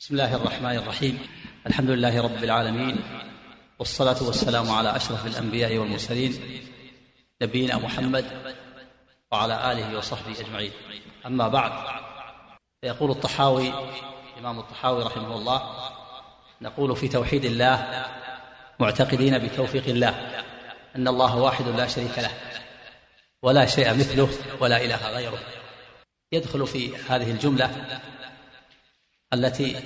بسم الله الرحمن الرحيم. الحمد لله رب العالمين والصلاة والسلام على أشرف الأنبياء والمرسلين نبينا محمد وعلى آله وصحبه أجمعين. أما بعد فيقول الطحاوي الإمام الطحاوي رحمه الله نقول في توحيد الله معتقدين بتوفيق الله أن الله واحد لا شريك له ولا شيء مثله ولا إله غيره. يدخل في هذه الجملة التي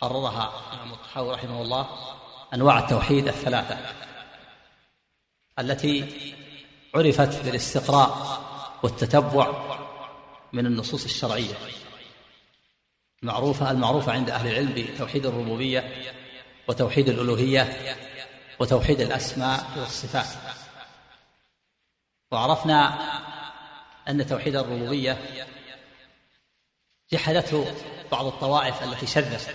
قررها الإمام الطحاوي رحمه الله أنواع التوحيد الثلاثة. التي عرفت بالاستقراء والتتبع من النصوص الشرعية. المعروفة المعروفة عند أهل العلم بتوحيد الربوبية وتوحيد الألوهية وتوحيد الأسماء والصفات. وعرفنا أن توحيد الربوبية جحدته بعض الطوائف التي شذت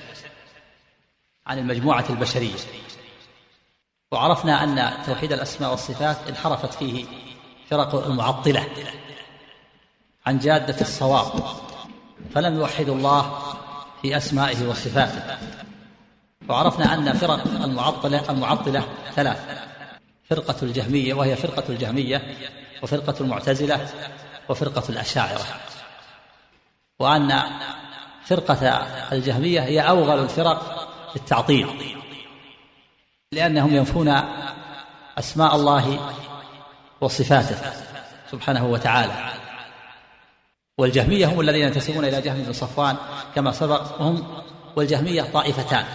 عن المجموعة البشرية. وعرفنا أن توحيد الأسماء والصفات انحرفت فيه فرق المعطلة عن جادة الصواب فلم يوحدوا الله في أسمائه وصفاته. وعرفنا أن فرق المعطلة المعطلة ثلاث فرقة الجهمية وهي فرقة الجهمية وفرقة المعتزلة وفرقة الأشاعرة. وأن فرقة الجهمية هي أوغل الفرق التعطيل لأنهم ينفون أسماء الله وصفاته سبحانه وتعالى. والجهمية هم الذين ينتسبون إلى جهم بن صفوان كما سبق وهم والجهمية طائفتان.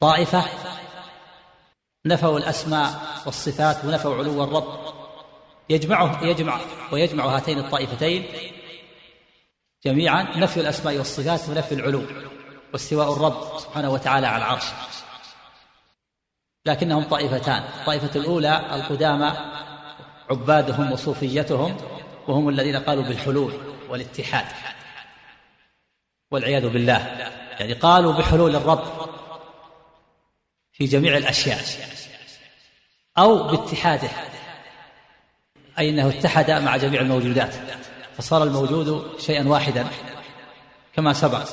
طائفة نفوا الأسماء والصفات ونفوا علو الرب يجمعه يجمع ويجمع هاتين الطائفتين جميعا نفي الأسماء والصفات ونفي العلو واستواء الرب سبحانه وتعالى على العرش. لكنهم طائفتان الطائفة الأولى القدامى عبادهم وصوفيتهم وهم الذين قالوا بالحلول والاتحاد والعياذ بالله. يعني قالوا بحلول الرب في جميع الأشياء أو باتحاده أي أنه اتحد مع جميع الموجودات. فصار الموجود شيئا واحدا كما سبق.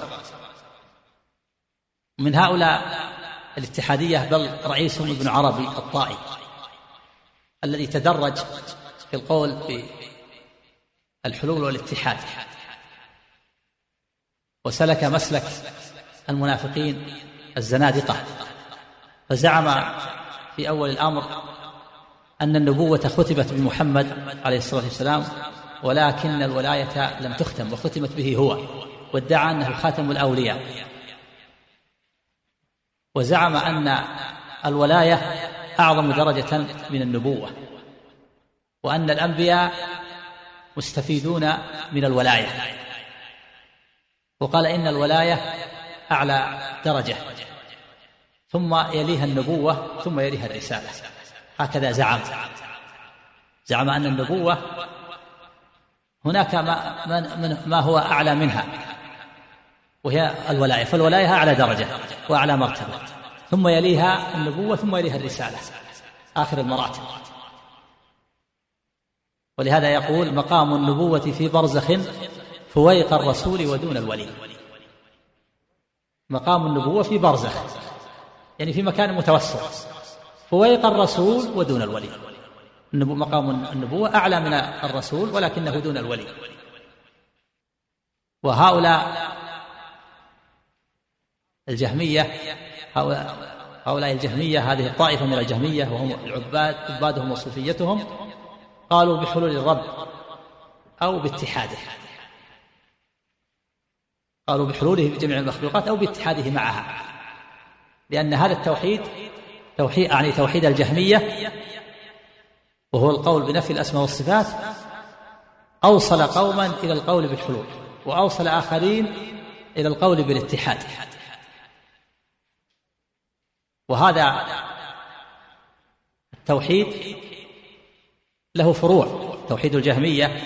من هؤلاء الاتحادية بل رئيسهم ابن عربي الطائي الذي تدرج في القول بالحلول والاتحاد. وسلك مسلك المنافقين الزنادقة. فزعم في أول الأمر أن النبوة ختمت بمحمد عليه الصلاة والسلام ولكن الولاية لم تختم وختمت به هو وادعى أنه خاتم الأولياء. وزعم أن الولاية أعظم درجة من النبوة وأن الأنبياء مستفيدون من الولاية. وقال إن الولاية أعلى درجة ثم يليها النبوة ثم يليها الرسالة. هكذا زعم. زعم أن النبوة هناك ما, من ما هو أعلى منها وهي الولاية فالولاية أعلى درجة وأعلى مرتبة ثم يليها النبوة ثم يليها الرسالة آخر المراتب. ولهذا يقول مقام النبوة في برزخ فويق الرسول ودون الولي. مقام النبوة في برزخ يعني في مكان متوسط فويق الرسول ودون الولي. مقام النبوة أعلى من الرسول ولكنه دون الولي. وهؤلاء الجهمية هؤلاء الجهمية هذه الطائفة من الجهمية وهم العباد عبادهم وصوفيتهم قالوا بحلول الرب أو باتحاده. قالوا بحلوله بجميع المخلوقات أو باتحاده معها. لأن هذا التوحيد توحيد يعني توحيد الجهمية وهو القول بنفي الأسماء والصفات أوصل قوما إلى القول بالحلول وأوصل آخرين إلى القول بالاتحاد. وهذا التوحيد له فروع توحيد الجهمية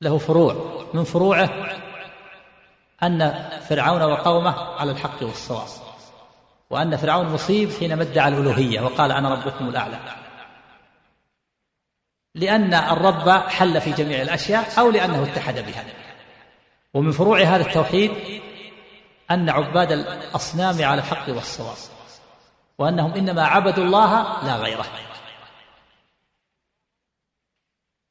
له فروع من فروعه أن فرعون وقومه على الحق والصواب وأن فرعون مصيب حينما ادعى الألوهية وقال أنا ربكم الأعلى. لأن الرب حل في جميع الأشياء أو لأنه اتحد بها. ومن فروع هذا التوحيد أن عباد الأصنام على الحق والصواب وأنهم إنما عبدوا الله لا غيره.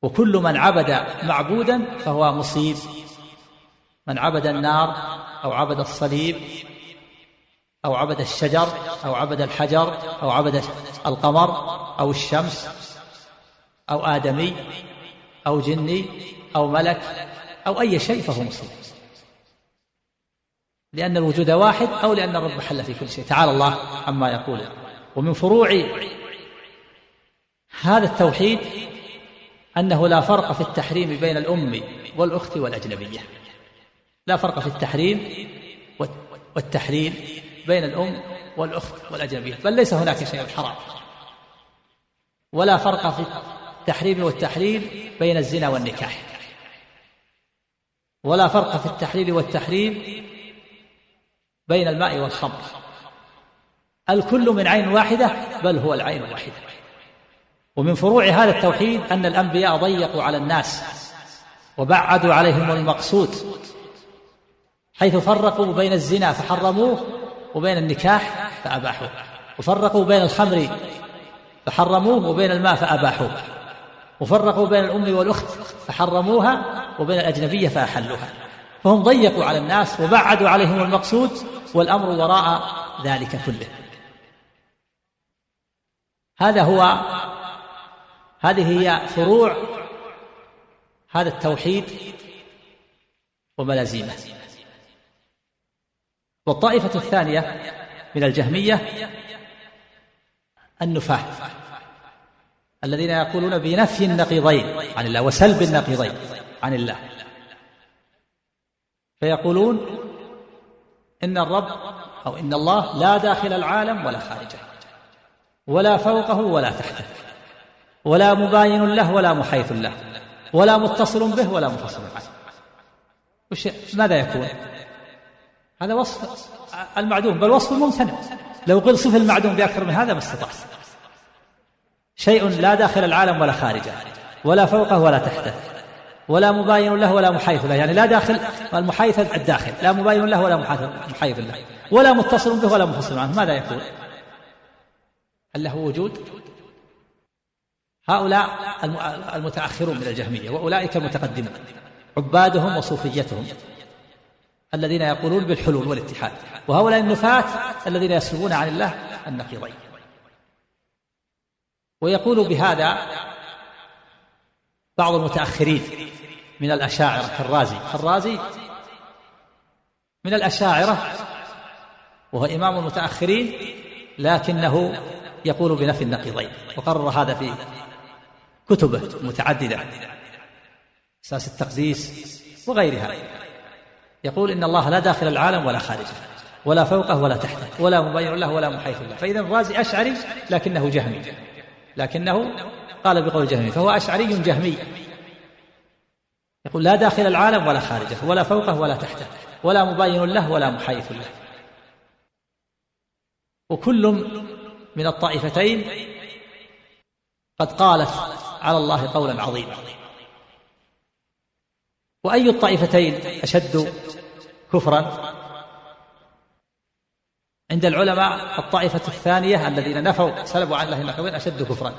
وكل من عبد معبودا فهو مصيب. من عبد النار أو عبد الصليب أو عبد الشجر أو عبد الحجر أو عبد القمر أو الشمس أو آدمي أو جني أو ملك أو أي شيء فهو مصيب لأن الوجود واحد أو لأن الرب حل في كل شيء. تعالى الله عما يقول. ومن فروع هذا التوحيد أنه لا فرق في التحريم بين الأم والأخت والأجنبية. لا فرق في التحريم والتحريم بين الأم والأخت والأجنبية. بل ليس هناك شيء حرام. ولا فرق في التحريم والتحليل بين الزنا والنكاح. ولا فرق في التحليل والتحريم بين الماء والخمر. الكل من عين واحدة بل هو العين الواحدة. ومن فروع هذا التوحيد أن الأنبياء ضيقوا على الناس وبعدوا عليهم المقصود حيث فرقوا بين الزنا فحرموه وبين النكاح فأباحوه وفرقوا بين الخمر فحرموه وبين الماء فأباحوه. وفرقوا بين الأم والأخت فحرموها وبين الأجنبية فأحلوها. فهم ضيقوا على الناس وبعدوا عليهم المقصود والأمر وراء ذلك كله. هذا هو هذه هي فروع هذا التوحيد وملازمه. والطائفة الثانية من الجهمية النفاة الذين يقولون بنفي النقيضين عن الله وسلب النقيضين عن الله. فيقولون إن الرب أو إن الله لا داخل العالم ولا خارجه ولا فوقه ولا تحته ولا مباين له ولا محيث له ولا متصل به ولا منفصل عنه. ماذا يكون؟ هذا وصف المعدوم بل وصف ممتنع لو قل صف المعدوم بأكثر من هذا ما استطعت. شيء لا داخل العالم ولا خارجه ولا فوقه ولا تحته ولا مباين له ولا محايث له يعني لا داخل المحايث الداخل لا مباين له ولا محايث له ولا متصل به ولا منفصل عنه ماذا يكون هل له وجود؟ هؤلاء المتأخرون من الجهمية وأولئك المتقدمون عبادهم وصوفيتهم الذين يقولون بالحلول والاتحاد وهؤلاء النفاة الذين يسلبون عن الله النقيضين. ويقول بهذا بعض المتأخرين من الأشاعرة كالرازي الرازي من الأشاعرة وهو إمام المتأخرين لكنه يقول بنفي النقيضين. وقرر هذا في كتبه متعددة أساس التقديس وغيرها. يقول إن الله لا داخل العالم ولا خارجه ولا فوقه ولا تحته ولا مبين له ولا محيث له. فإذا الرازي أشعري لكنه جهمي. لكنه قال بقول جهمي فهو أشعري جهمي. يقول لا داخل العالم ولا خارجه ولا فوقه ولا تحته ولا مباين له ولا محيث له. وكل من الطائفتين قد قالت على الله قولا عظيما. وأي الطائفتين أشد كفرا؟ عند العلماء الطائفة الثانية الذين نفوا سلبوا عن الله النقيضين أشد كفرا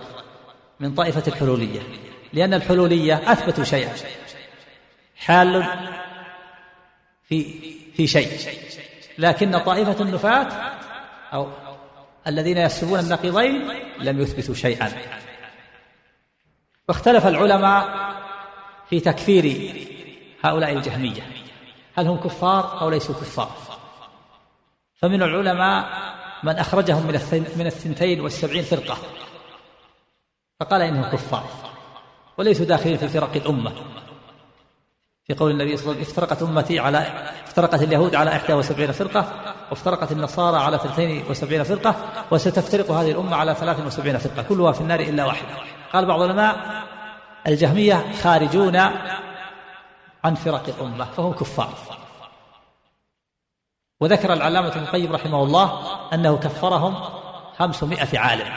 من طائفة الحلولية لأن الحلولية أثبتوا شيئا حال في في شيء. لكن طائفة النفاة أو الذين يسلبون النقيضين لم يثبتوا شيئا. واختلف العلماء في تكفير هؤلاء الجهمية. هل هم كفار أو ليسوا كفار؟ فمن العلماء من أخرجهم من من الثنتين والسبعين فرقة فقال إنهم كفار وليسوا داخلين في فرق الأمة. في قول النبي صلى الله عليه وسلم افترقت أمتي على افترقت اليهود على 71 فرقة وافترقت النصارى على 72 فرقة وستفترق هذه الأمة على 73 فرقة كلها في النار إلا واحدة. قال بعض العلماء الجهمية خارجون عن فرق الأمة فهم كفار. وذكر العلامة ابن القيم رحمه الله أنه كفرهم خمسمائة عالم.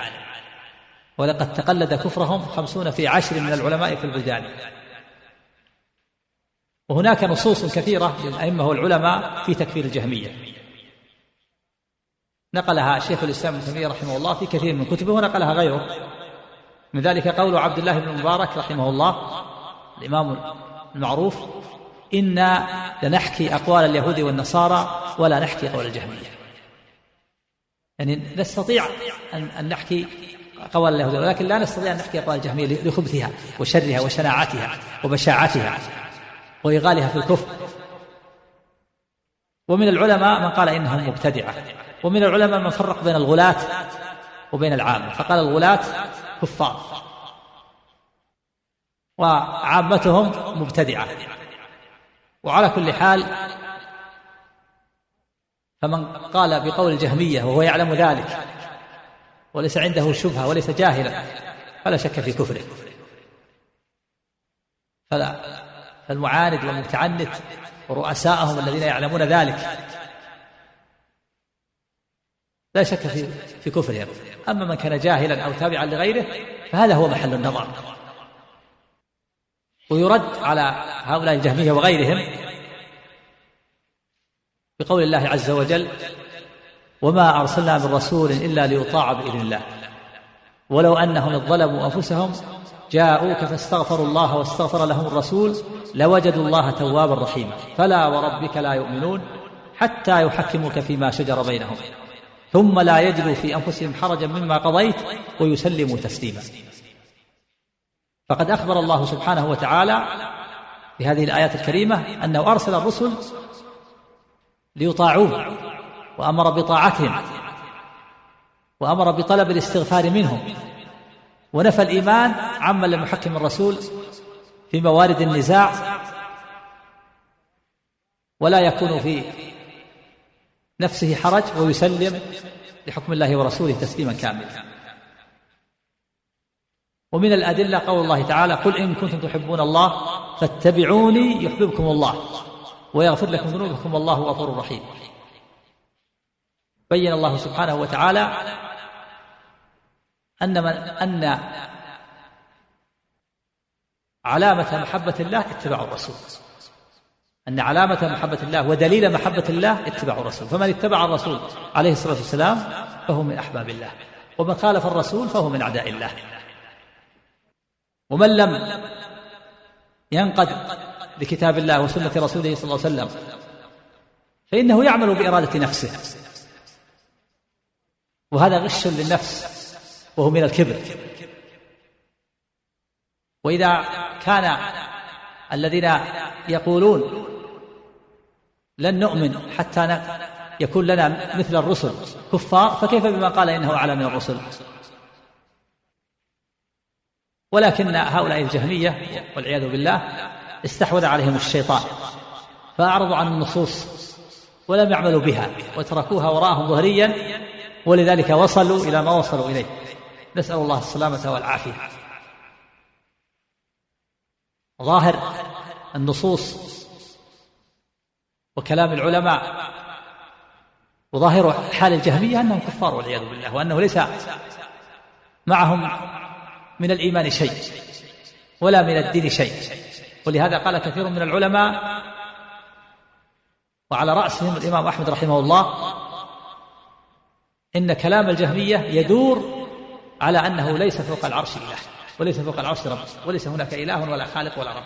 ولقد تقلد كفرهم خمسون في عشر من العلماء في البلدان. وهناك نصوص كثيرة للأئمة والعلماء في تكفير الجهمية. نقلها شيخ الإسلام ابن تيمية رحمه الله في كثير من كتبه ونقلها غيره. من ذلك قول عبد الله بن مبارك رحمه الله الإمام المعروف إنا لنحكي أقوال اليهود والنصارى ولا نحكي قول الجهمية. يعني نستطيع أن نحكي قول اليهود ولكن لا نستطيع أن نحكي أقوال الجهمية لخبثها وشرها وشناعتها وبشاعتها وإغالها في الكفر. ومن العلماء من قال إنهم مبتدعة ومن العلماء من فرق بين الغلاة وبين العامة. فقال الغلاة كفار وعامتهم مبتدعة. وعلى كل حال فمن قال بقول الجهمية وهو يعلم ذلك وليس عنده شبهة وليس جاهلا فلا شك في كفره. فلا فالمعاند والمتعنت ورؤساءهم الذين يعلمون ذلك لا شك في في كفرهم. أما من كان جاهلا أو تابعا لغيره فهذا هو محل النظر. ويرد على هؤلاء الجهمية وغيرهم بقول الله عز وجل وما أرسلنا من رسول إلا ليطاع بإذن الله. ولو أنهم ظلموا أنفسهم جاءوك فاستغفروا الله واستغفر لهم الرسول لوجدوا الله توابا رحيما. فلا وربك لا يؤمنون حتى يحكموك فيما شجر بينهم. ثم لا يجدوا في أنفسهم حرجا مما قضيت ويسلموا تسليما. فقد أخبر الله سبحانه وتعالى في هذه الآيات الكريمة أنه أرسل الرسل ليطاعوه وأمر بطاعتهم وأمر بطلب الاستغفار منهم ونفى الإيمان عمن لم يحكم الرسول في موارد النزاع ولا يكون في نفسه حرج ويسلم لحكم الله ورسوله تسليما كاملا. ومن الأدلة قول الله تعالى قل إن كنتم تحبون الله فاتبعوني يحببكم الله ويغفر لكم ذنوبكم والله غفور رحيم. بين الله سبحانه وتعالى أن من أن علامة محبة الله اتباع الرسول. أن علامة محبة الله ودليل محبة الله اتباع الرسول. فمن اتبع الرسول عليه الصلاة والسلام فهو من أحباب الله. ومن خالف الرسول فهو من أعداء الله. ومن لم ينقد لكتاب الله وسنة رسوله صلى الله عليه وسلم فإنه يعمل بإرادة نفسه. وهذا غش للنفس وهو من الكبر. وإذا كان الذين يقولون لن نؤمن حتى يكون لنا مثل الرسل كفار فكيف بما قال إنه أعلى من الرسل؟ ولكن هؤلاء الجهمية والعياذ بالله استحوذ عليهم الشيطان فأعرضوا عن النصوص ولم يعملوا بها وتركوها وراءهم ظهريا ولذلك وصلوا إلى ما وصلوا إليه. نسأل الله السلامة والعافية. ظاهر النصوص وكلام العلماء وظاهر حال الجهمية أنهم كفار والعياذ بالله وأنه ليس معهم من الإيمان شيء ولا من الدين شيء. ولهذا قال كثير من العلماء وعلى رأسهم الإمام أحمد رحمه الله إن كلام الجهمية يدور على أنه ليس فوق العرش إله وليس فوق العرش رب وليس هناك إله ولا خالق ولا رب.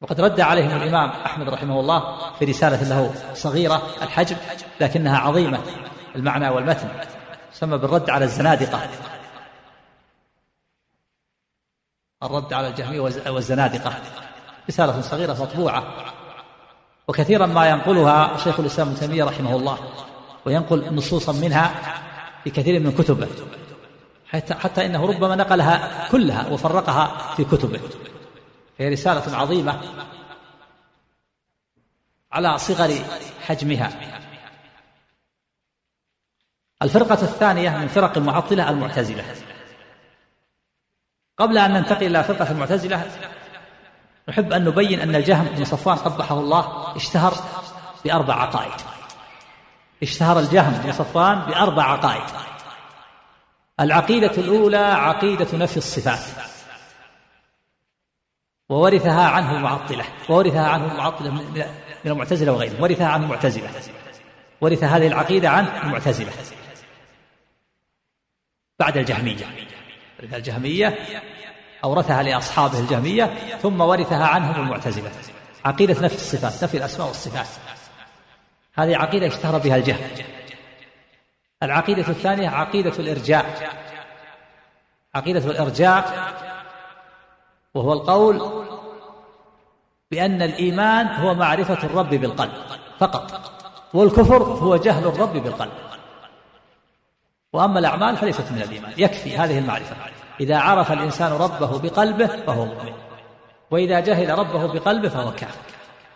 وقد رد عليهم الإمام أحمد رحمه الله في رسالة له صغيرة الحجم لكنها عظيمة المعنى والمتن. تسمى بالرد على الزنادقة. الرد على الجهمية والزنادقة. رسالة صغيرة مطبوعة. وكثيرا ما ينقلها شيخ الإسلام ابن تيمية رحمه الله. وينقل نصوصا منها في كثير من كتبه. حتى, حتى إنه ربما نقلها كلها وفرقها في كتبه. هي رسالة عظيمة على صغر حجمها. الفرقة الثانية من فرق المعطلة المعتزلة. قبل أن ننتقل إلى فرقة المعتزلة نحب أن نبين أن الجهم بن صفوان قبحه الله اشتهر بأربع عقائد. اشتهر الجهم بن صفوان بأربع عقائد. العقيدة الأولى عقيدة نفي الصفات. وورثها عنه المعطلة. وورثها عنه المعطلة من المعتزلة وغيرهم. ورثها عنه المعتزلة. ورث هذه العقيدة عن المعتزلة. بعد الجهمية. الجهمية أورثها لأصحابه الجهمية ثم ورثها عنهم المعتزلة. عقيدة نفي الصفات نفي الأسماء والصفات. هذه عقيدة اشتهر بها الجهل. العقيدة الثانية عقيدة الإرجاء. عقيدة الإرجاء وهو القول بأن الإيمان هو معرفة الرب بالقلب فقط والكفر هو جهل الرب بالقلب. وأما الأعمال فليست من الإيمان. يكفي هذه المعرفة. إذا عرف الإنسان ربه بقلبه فهو مؤمن. وإذا جهل ربه بقلبه فهو كافر.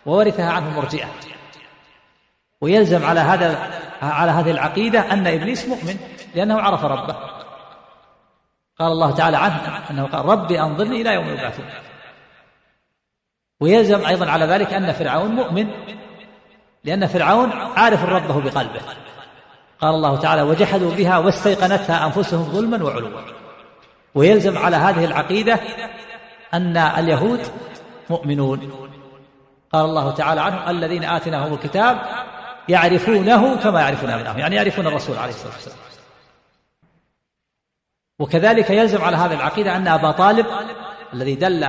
وورثها عنه مرجئة. ويلزم على هذا على هذه العقيدة أن إبليس مؤمن لأنه عرف ربه. قال الله تعالى عنه أنه قال ربي أنظرني إلى يوم يبعثون. ويلزم أيضا على ذلك أن فرعون مؤمن لأن فرعون عارف ربه بقلبه. قال الله تعالى وجحدوا بها واستيقنتها أنفسهم ظلما وعلوا. ويلزم على هذه العقيدة أن اليهود مؤمنون. قال الله تعالى عنهم الذين آتناهم الكتاب يعرفونه كما يعرفون أبنائهم يعني يعرفون الرسول عليه الصلاة والسلام. وكذلك يلزم على هذه العقيدة أن أبا طالب الذي دل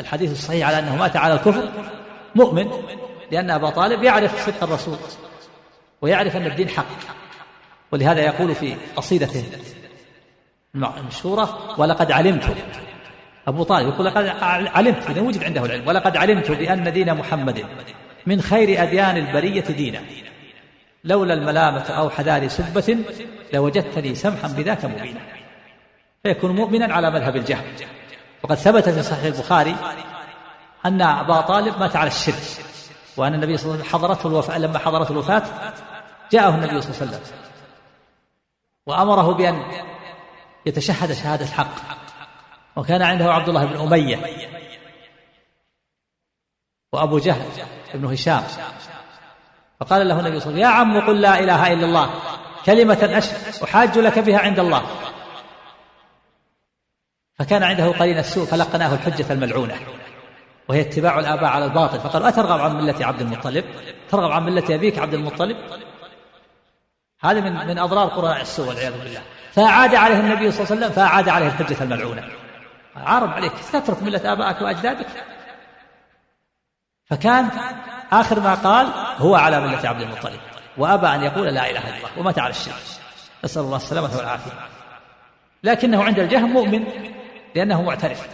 الحديث الصحيح على أنه مات على الكفر مؤمن لأن أبا طالب يعرف صدق الرسول ويعرف أن الدين حق. ولهذا يقول في قصيدته المشهورة ولقد علمت. أبو طالب يقول لقد علمت. إذا وجد عنده العلم. ولقد علمت بأن دين محمد من خير أديان البرية دينا. لولا الملامة أو حذار سبة لوجدتني سمحا بذاك مبينا. فيكون مؤمنا على مذهب الجهل. وقد ثبت في صحيح البخاري أن أبا طالب مات على الشرك وأن النبي صلى الله عليه وسلم حضرته الوفاة لما حضرته الوفاة جاءه النبي صلى الله عليه وسلم. وأمره بأن يتشهد شهادة الحق. وكان عنده عبد الله بن أمية وأبو جهل بن هشام. فقال له النبي صلى الله عليه وسلم يا عم قل لا إله إلا الله كلمة أحاج لك بها عند الله. فكان عنده قرين السوء فلقناه الحجة الملعونة وهي اتباع الآباء على الباطل. فقالوا أترغب عن ملة عبد المطلب؟ ترغب عن ملة أبيك عبد المطلب؟ هذا من من أضرار قراء السوء والعياذ بالله. فأعاد عليه النبي صلى الله عليه وسلم فأعاد عليه الحجة الملعونة. عارض عليك تترك ملة آبائك وأجدادك؟ فكان آخر ما قال هو على ملة عبد المطلب وأبى أن يقول لا إله إلا الله ومات على الشرك. نسأل الله السلامة والعافية. لكنه عند الجهم مؤمن لأنه معترف.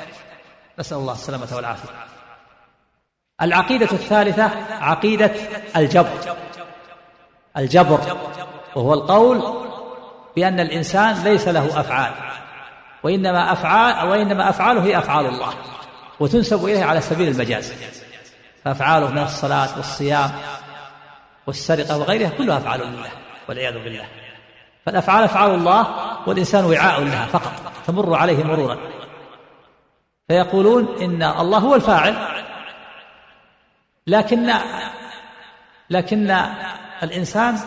نسأل الله السلامة والعافية. العقيدة الثالثة عقيدة الجبر. الجبر. وهو القول بأن الإنسان ليس له أفعال وإنما أفعال وإنما أفعاله هي أفعال الله وتنسب إليه على سبيل المجاز. فأفعاله من الصلاة والصيام والسرقة وغيرها كلها أفعال لله والعياذ بالله. فالأفعال أفعال الله والإنسان وعاء لها فقط تمر عليه مرورا. فيقولون إن الله هو الفاعل لكن لكن الإنسان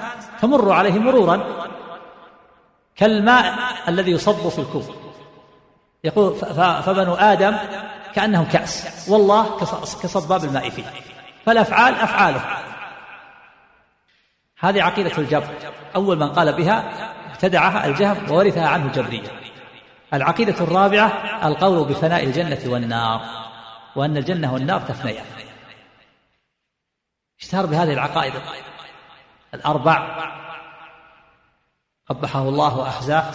تمر عليه مرورا كالماء الذي يصب في الكوب يقول فبنو آدم كأنهم كأس. والله كصباب الماء فيه. فالأفعال أفعاله هذه عقيدة الجبر. أول من قال بها ابتدعها الجهم وورثها عنه الجبرية العقيدة الرابعة القول بفناء الجنة والنار وأن الجنة والنار تفنيان اشتهر بهذه العقائد؟ الأربع. قبحه الله وأخزاه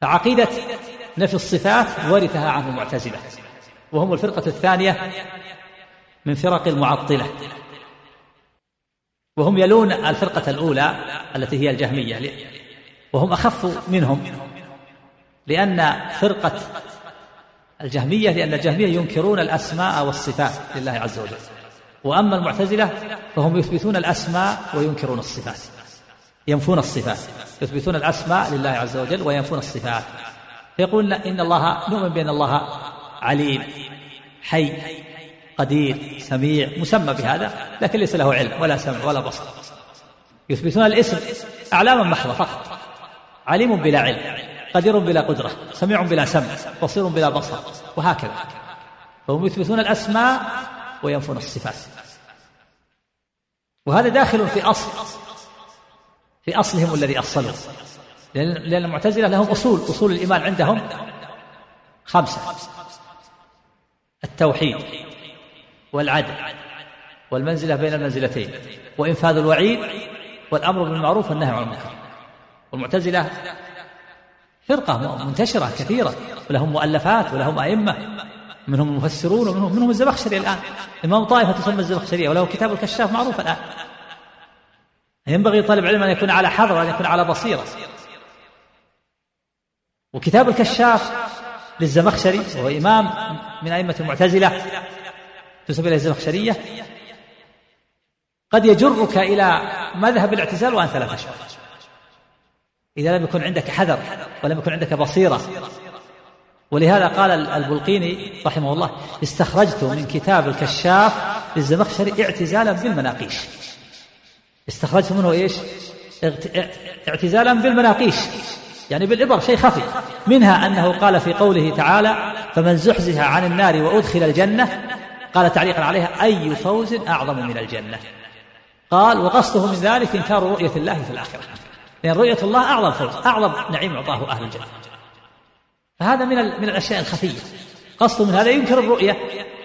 فعقيدة نفي الصفات ورثها عنه المعتزلة. وهم الفرقة الثانية من فرق المعطلة. وهم يلون الفرقة الأولى التي هي الجهمية. وهم أخف منهم. لأن فرقة الجهمية لأن الجهمية ينكرون الأسماء والصفات لله عز وجل. وأما المعتزلة فهم يثبتون الأسماء وينكرون الصفات. ينفون الصفات. يثبتون الأسماء لله عز وجل وينفون الصفات. فيقول إن الله نؤمن بأن الله عليم حي قدير سميع مسمى بهذا لكن ليس له علم ولا سمع ولا بصر. يثبتون الاسم أعلاما محضة فقط. عليم بلا علم قدير بلا قدرة سميع بلا سمع بصير بلا بصر وهكذا. فهم يثبتون الأسماء وينفون الصفات. وهذا داخل في أصل في أصلهم الذي أصلوا لأن المعتزلة لهم أصول أصول الإيمان عندهم خمسة. التوحيد والعدل والمنزلة بين المنزلتين وإنفاذ الوعيد والأمر بالمعروف والنهي عن المنكر. والمعتزلة فرقة منتشرة كثيرة ولهم مؤلفات ولهم أئمة. منهم المفسرون ومنهم منهم الزمخشري الآن. إمام طائفة تسمى الزمخشرية وله كتاب الكشاف معروف الآن. ينبغي طالب علم أن يكون على حذر وأن يكون على بصيرة. وكتاب الكشاف للزمخشري وهو إمام من أئمة المعتزلة تسمى إليه الزمخشرية قد يجرك إلى مذهب الاعتزال وأنت لا تشعر. إذا لم يكن عندك حذر ولم يكن عندك بصيرة ولهذا قال البلقيني رحمه الله استخرجت من كتاب الكشاف للزمخشري اعتزالا بالمناقيش. استخرجت منه إيش؟ اعتزالا بالمناقيش. يعني بالإبر شيء خفي. منها أنه قال في قوله تعالى فمن زحزح عن النار وأدخل الجنة قال تعليقا عليها أي فوز أعظم من الجنة؟ قال وقصده من ذلك إنكار رؤية الله في الآخرة. لأن رؤية الله أعظم فوز أعظم نعيم أعطاه أهل الجنة. فهذا من من الأشياء الخفية. قصده من هذا ينكر الرؤية.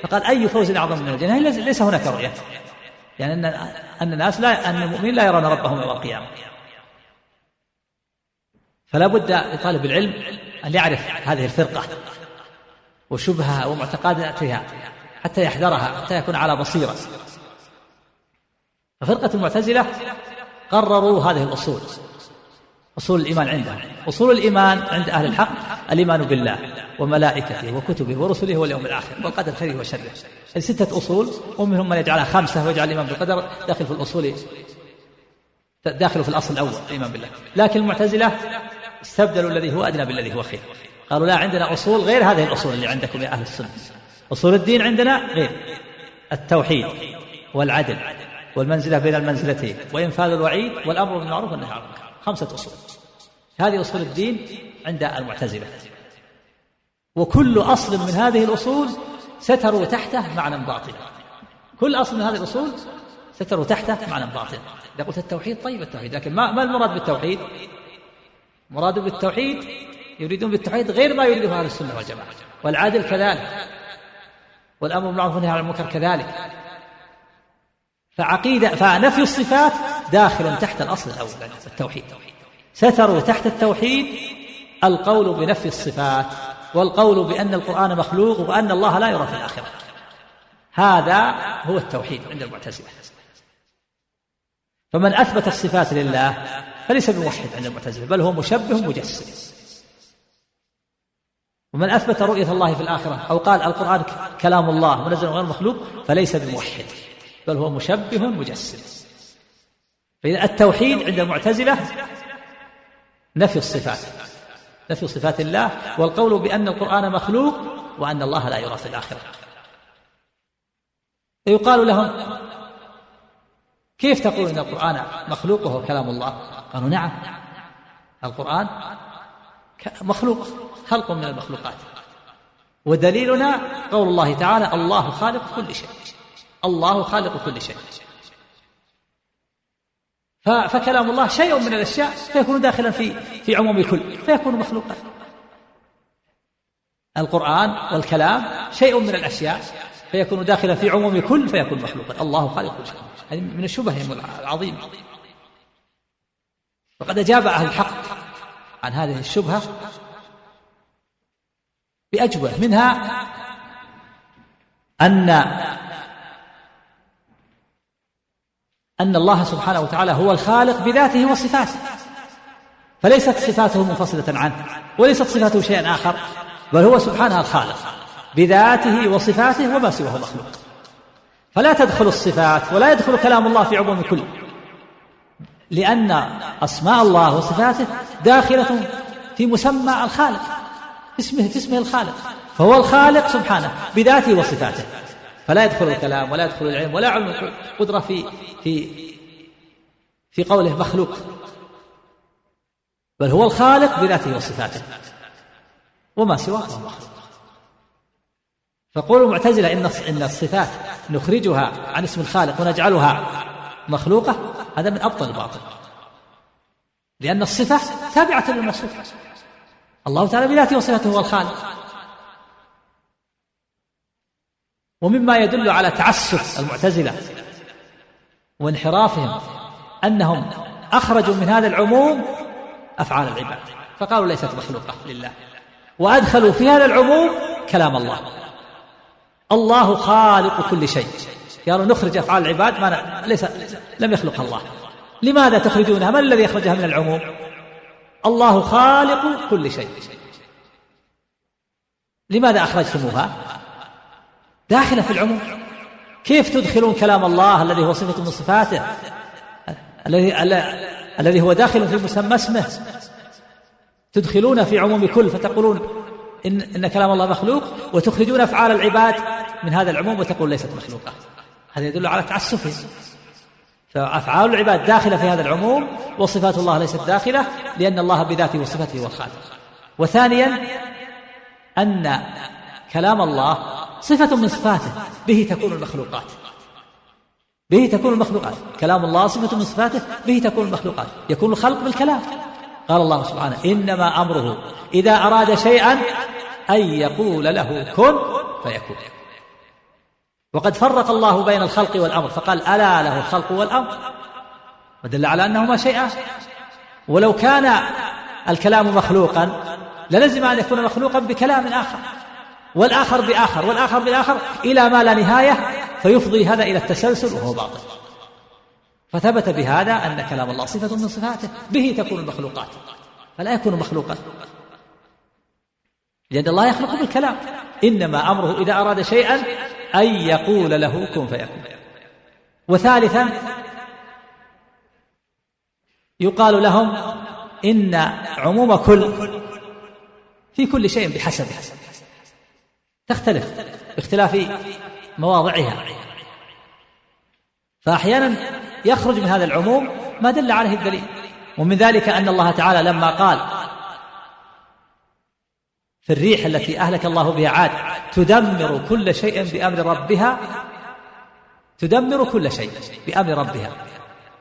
فقال أي فوز أعظم من الجنة؟ ليس هناك رؤية. يعني أن أن الناس لا أن المؤمنين لا يرون ربهم يوم القيامة. فلا بد لطالب العلم أن يعرف هذه الفرقة وشبهها ومعتقداتها حتى يحذرها حتى يكون على بصيرة. ففرقة المعتزلة قرروا هذه الأصول أصول الإيمان عندهم. أصول الإيمان عند أهل الحق الإيمان بالله وملائكته وكتبه ورسله واليوم الآخر والقدر خيره وشره. هذه ستة أصول ومنهم من يجعلها خمسة ويجعل الإيمان بالقدر داخل في الأصول داخل في الأصل الأول الإيمان بالله. لكن المعتزلة استبدلوا الذي هو أدنى بالذي هو خير. قالوا لا عندنا أصول غير هذه الأصول اللي عندكم يا أهل السنة. أصول الدين عندنا غير. التوحيد والعدل والمنزلة بين المنزلتين وإنفاذ الوعيد والأمر بالمعروف والنهي عن المنكر. خمسة أصول. هذه أصول الدين عند المعتزلة. وكل أصل من هذه الأصول ستروا تحته معنى باطلا كل أصل من هذه الأصول ستروا تحته معنى باطلا إذا قلت التوحيد طيب التوحيد لكن ما ما المراد بالتوحيد؟ مراد بالتوحيد يريدون بالتوحيد غير ما يريده أهل السنة والجماعة. والعدل كذلك. والأمر بالمعروف والنهي عن المنكر كذلك. فعقيدة فنفي الصفات داخل تحت الأصل الأول التوحيد. ستروا تحت التوحيد القول بنفي الصفات والقول بأن القرآن مخلوق وأن الله لا يرى في الآخرة. هذا هو التوحيد عند المعتزلة. فمن أثبت الصفات لله فليس بموحد عند المعتزلة بل هو مشبه مجسم ومن أثبت رؤية الله في الآخرة أو قال القرآن كلام الله منزل غير مخلوق فليس بموحد بل هو مشبه مجسم فإذا التوحيد عند المعتزلة نفي الصفات. نفي صفات الله والقول بأن القرآن مخلوق وأن الله لا يرى في الآخرة. فيقال لهم كيف تقول إن القرآن مخلوق وهو كلام الله؟ قالوا نعم القرآن مخلوق خلق من المخلوقات. ودليلنا قول الله تعالى الله خالق كل شيء الله خالق كل شيء. فكلام الله شيء من الأشياء فيكون داخلا في في عموم الكل فيكون مخلوقا. القرآن والكلام شيء من الأشياء فيكون داخلا في عموم الكل فيكون مخلوقا. الله خالق كل شيء. هذه من الشبه العظيمه وقد أجاب أهل الحق عن هذه الشبهة بأجوبة منها أن أن الله سبحانه وتعالى هو الخالق بذاته وصفاته. فليست صفاته منفصلة عنه وليست صفاته شيئا آخر بل هو سبحانه الخالق بذاته وصفاته وما سواه مخلوق. فلا تدخل الصفات ولا يدخل كلام الله في عموم كل لأن أسماء الله وصفاته داخلة في مسمى الخالق اسمه في اسمه الخالق فهو الخالق سبحانه بذاته وصفاته. فلا يدخل الكلام ولا يدخل العلم ولا علم القدرة في في في قوله مخلوق. بل هو الخالق بذاته وصفاته. وما سواه مخلوق. فقول المعتزلة إن إن الصفات نخرجها عن اسم الخالق ونجعلها مخلوقة هذا من أبطل الباطل. لأن الصفة تابعة للموصوف الله تعالى بذاته وصفته هو الخالق. ومما يدل على تعسف المعتزلة وانحرافهم أنهم أخرجوا من هذا العموم أفعال العباد. فقالوا ليست مخلوقة لله. وأدخلوا في هذا العموم كلام الله. الله خالق كل شيء. قالوا نخرج أفعال العباد ما ليس لم يخلقها الله. لماذا تخرجونها؟ من الذي يخرجها من العموم؟ الله خالق كل شيء. لماذا أخرجتموها؟ داخلة في العموم. كيف تدخلون كلام الله الذي هو صفة من صفاته؟ الذي الذي هو داخل في مسمى اسمه. تدخلون في عموم كل فتقولون إن, إن كلام الله مخلوق وتخرجون أفعال العباد من هذا العموم وتقول ليست مخلوقة. هذا يدل على تعسفهم فأفعال العباد داخلة في هذا العموم وصفات الله ليست داخلة لأن الله بذاته وصفته والخالق وثانيا أن كلام الله صفة من صفاته به تكون المخلوقات. به تكون المخلوقات. كلام الله صفة من صفاته به تكون المخلوقات. يكون الخلق بالكلام. قال الله سبحانه إنما أمره إذا أراد شيئا أن يقول له كن فيكون. وقد فرق الله بين الخلق والأمر فقال ألا له الخلق والأمر. ودل على أنهما شيئان ولو كان الكلام مخلوقا للزم أن يكون مخلوقا بكلام آخر. والآخر بآخر والآخر بالآخر إلى ما لا نهاية فيفضي هذا إلى التسلسل وهو باطل. فثبت بهذا أن كلام الله صفة من صفاته به تكون المخلوقات فلا يكون مخلوقا. لأن الله يخلق بالكلام. إنما أمره إذا أراد شيئا أن يقول له كن فيكون. وثالثا يقال لهم إن عموم كل في كل شيء بحسبه. تختلف باختلاف مواضعها. فأحيانا يخرج من هذا العموم ما دل عليه الدليل ومن ذلك أن الله تعالى لما قال في الريح التي أهلك الله بها عاد تدمر كل شيء بأمر ربها تدمر كل شيء بأمر ربها.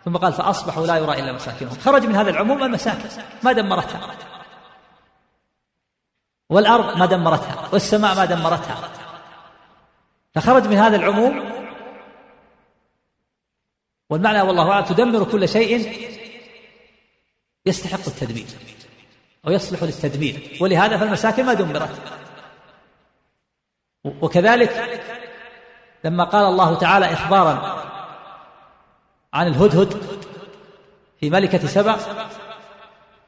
ثم قال فأصبحوا لا يرى إلا مساكنهم. خرج من هذا العموم المساكن ما دمرتها. والأرض ما دمرتها والسماء ما دمرتها. فخرج من هذا العموم. والمعنى والله أعلم تدمر كل شيء يستحق التدمير أو يصلح للتدمير. ولهذا فالمساكن ما دمرت. وكذلك لما قال الله تعالى إخبارا عن الهدهد في ملكة سبع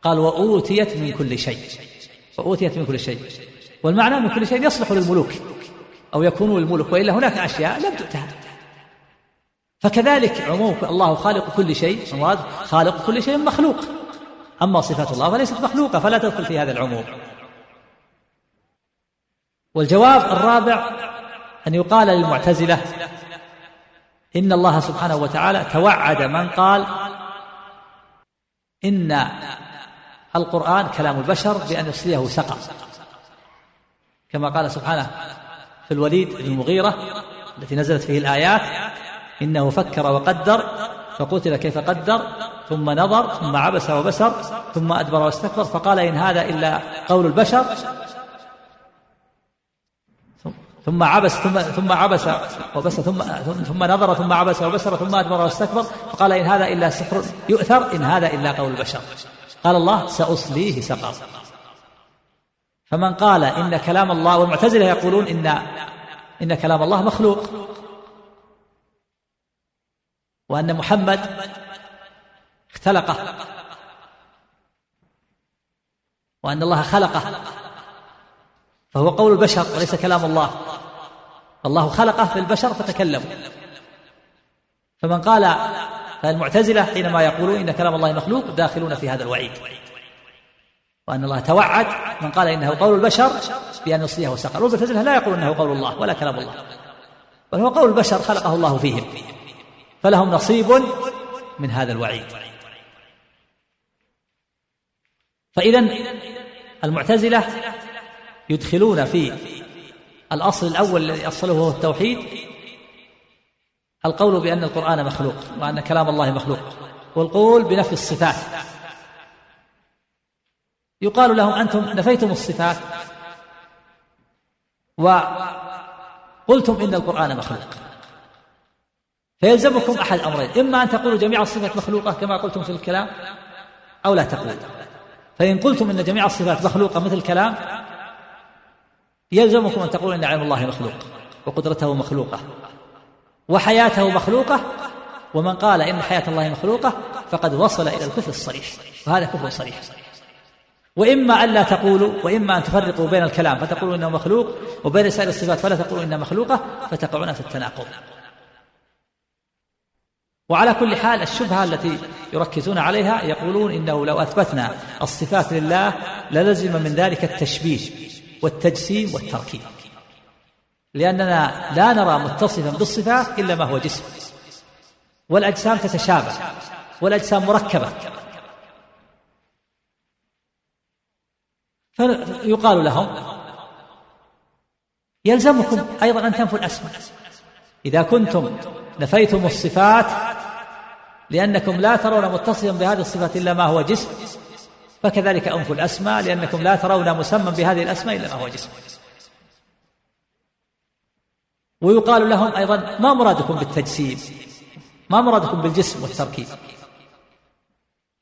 قال وأوتيت من كل شيء. وأوتيت من كل شيء. والمعنى من كل شيء يصلح للملوك أو يكون للملوك وإلا هناك أشياء لم تؤتها. فكذلك عموم الله خالق كل شيء خالق كل شيء مخلوق. أما صفات الله فليست مخلوقة فلا تدخل في هذا العموم. والجواب الرابع أن يقال للمعتزلة إن الله سبحانه وتعالى توعد من قال إن القرآن كلام البشر بأن يصليه سقر. كما قال سبحانه في الوليد بن المغيرة التي نزلت فيه الآيات إنه فكر وقدر فقتل كيف قدر ثم نظر ثم عبس وبسر ثم أدبر واستكبر فقال إن هذا إلا قول البشر. ثم عبس ثم ثم عبس وبس ثم ثم نظر ثم عبس وبسر ثم أدبر واستكبر فقال إن هذا إلا سحر يؤثر إن هذا إلا قول البشر. قال الله سأصليه سقر. فمن قال إن كلام الله والمعتزلة يقولون إن إن كلام الله مخلوق. وأن محمد اختلقه. وأن الله خلقه. فهو قول البشر وليس كلام الله. الله خلقه في البشر فتكلموا فمن قال فالمعتزلة حينما يقولون إن كلام الله مخلوق داخلون في هذا الوعيد. وأن الله توعد من قال إنه قول البشر بأن يصليه سقر والمعتزلة لا يقول إنه قول الله ولا كلام الله بل هو قول البشر خلقه الله فيهم فلهم نصيب من هذا الوعيد. فإذا المعتزلة يدخلون في الأصل الأول الذي أصله هو التوحيد القول بأن القرآن مخلوق وأن كلام الله مخلوق والقول بنفي الصفات. يقال لهم أنتم نفيتم الصفات وقلتم إن القرآن مخلوق. فيلزمكم أحد أمرين إما أن تقولوا جميع الصفات مخلوقة كما قلتم في الكلام أو لا تقولوا. فإن قلتم إن جميع الصفات مخلوقة مثل الكلام يلزمكم أن تقولوا إن علم الله مخلوق وقدرته مخلوقة. وحياته مخلوقة ومن قال إن حياة الله مخلوقة فقد وصل إلى الكفر الصريح. وهذا كفر صريح. وإما ألا تقولوا وإما أن تفرقوا بين الكلام فتقولوا إنه مخلوق وبين سائر الصفات فلا تقولوا إنها مخلوقة فتقعون في التناقض. وعلى كل حال الشبهة التي يركزون عليها يقولون إنه لو أثبتنا الصفات لله للزم من ذلك التشبيه والتجسيم والتركيب. لأننا لا نرى متصفا بالصفات إلا ما هو جسم. والأجسام تتشابه والأجسام مركبة. فيقال لهم يلزمكم أيضا أن تنفوا الأسماء. إذا كنتم نفيتم الصفات لأنكم لا ترون متصفا بهذه الصفات إلا ما هو جسم فكذلك أنفوا الأسماء لأنكم لا ترون مسمى بهذه الأسماء إلا ما هو جسم. ويقال لهم أيضا ما مرادكم بالتجسيم ما مرادكم بالجسم والتركيب.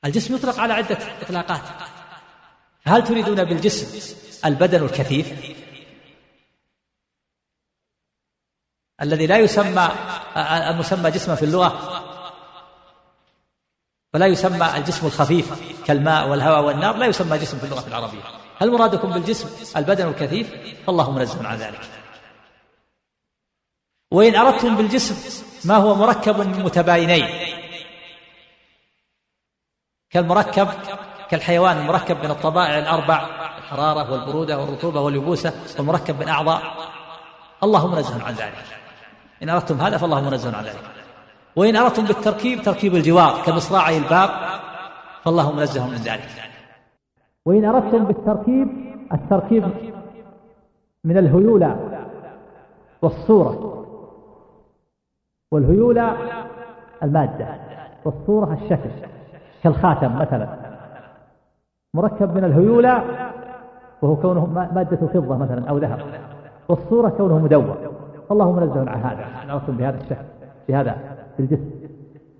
الجسم يطلق على عدة إطلاقات. هل تريدون بالجسم البدن الكثيف؟ الذي لا يسمى المسمى جسما في اللغة ولا يسمى الجسم الخفيف كالماء والهواء والنار لا يسمى جسم في اللغة العربية. هل مرادكم بالجسم البدن الكثيف؟ فالله منزه عن ذلك. وإن أردتم بالجسم ما هو مركب من متباينين. كالمركب كالحيوان المركب من الطبائع الأربع الحرارة والبرودة والرطوبة واليبوسة والمركب من أعضاء. الله منزه عن ذلك. إن أردتم هذا فالله منزه عن ذلك. وإن أردتم بالتركيب تركيب الجوار كمصراعي الباب فالله منزه من ذلك. وإن أردتم بالتركيب التركيب من الهيولى والصورة. والهيولى المادة والصورة الشكل كالخاتم مثلا. مركب من الهيولى وهو كونه مادة فضة مثلا أو ذهب. والصورة كونه مدور. الله منزه عن هذا. إن أردتم بهذا الشكل بهذا بالجسم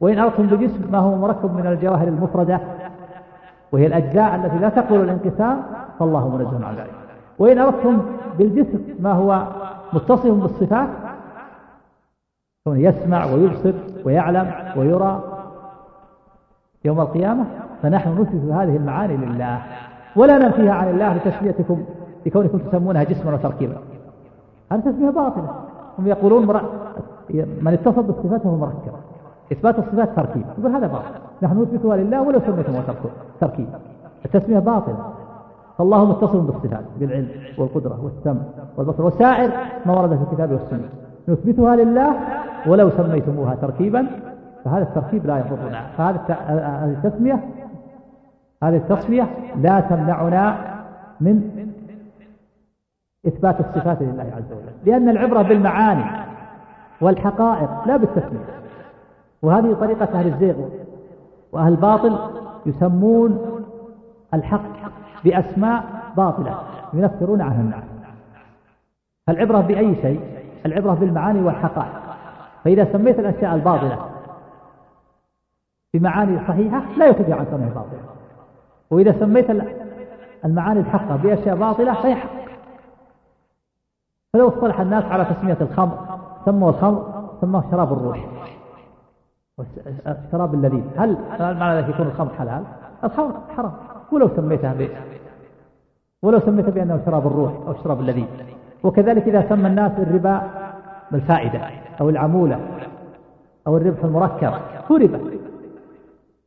وإن أردتم بالجسم ما هو مركب من الجواهر المفردة وهي الأجزاء التي لا تقبل الانقسام فالله منزه عن ذلك. وإن أردتم بالجسم ما هو متصف بالصفات كونه يسمع ويبصر ويعلم ويرى يوم القيامة. فنحن نثبت هذه المعاني لله. ولا ننفيها عن الله لتسميتكم لكونكم تسمونها جسما وتركيبا. هذه تسمية باطلة. هم يقولون مر... من اتصف بالصفات فهو مركب. إثبات الصفات تركيب. يقول هذا باطل. نحن نثبتها لله ولو سميتموها تركيب. التسمية باطلة. فالله متصف بالصفات بالعلم والقدرة والسمع والبصر وسائر ما ورد في الكتاب والسنة. نثبتها لله ولو سميتموها تركيبا فهذا التركيب لا يضرنا. فهذه التسمية هذه التصفية لا تمنعنا من إثبات الصفات لله عز وجل. لأن العبرة بالمعاني والحقائق لا بالتسمية. وهذه طريقة أهل الزيغ وأهل الباطل يسمون الحق بأسماء باطلة ينفرون عنها. الناس العبرة بأي شيء العبرة بالمعاني والحقائق. فإذا سميت الأشياء الباطلة بمعاني صحيحة لا يخرج عن كونها باطلة. وإذا سميت المعاني الحقة بأشياء باطلة فهي حق. فلو اصطلح الناس على تسمية الخمر سموا الخمر سموه شراب الروح. الشراب اللذيذ. هل معنى ذلك يكون الخمر حلال؟ الخمر حرام. ولو سميتها ولو سميتها بأنه شراب الروح أو شراب اللذيذ. وكذلك إذا سمى الناس الربا بالفائدة أو العمولة أو الربح المركب هو ربا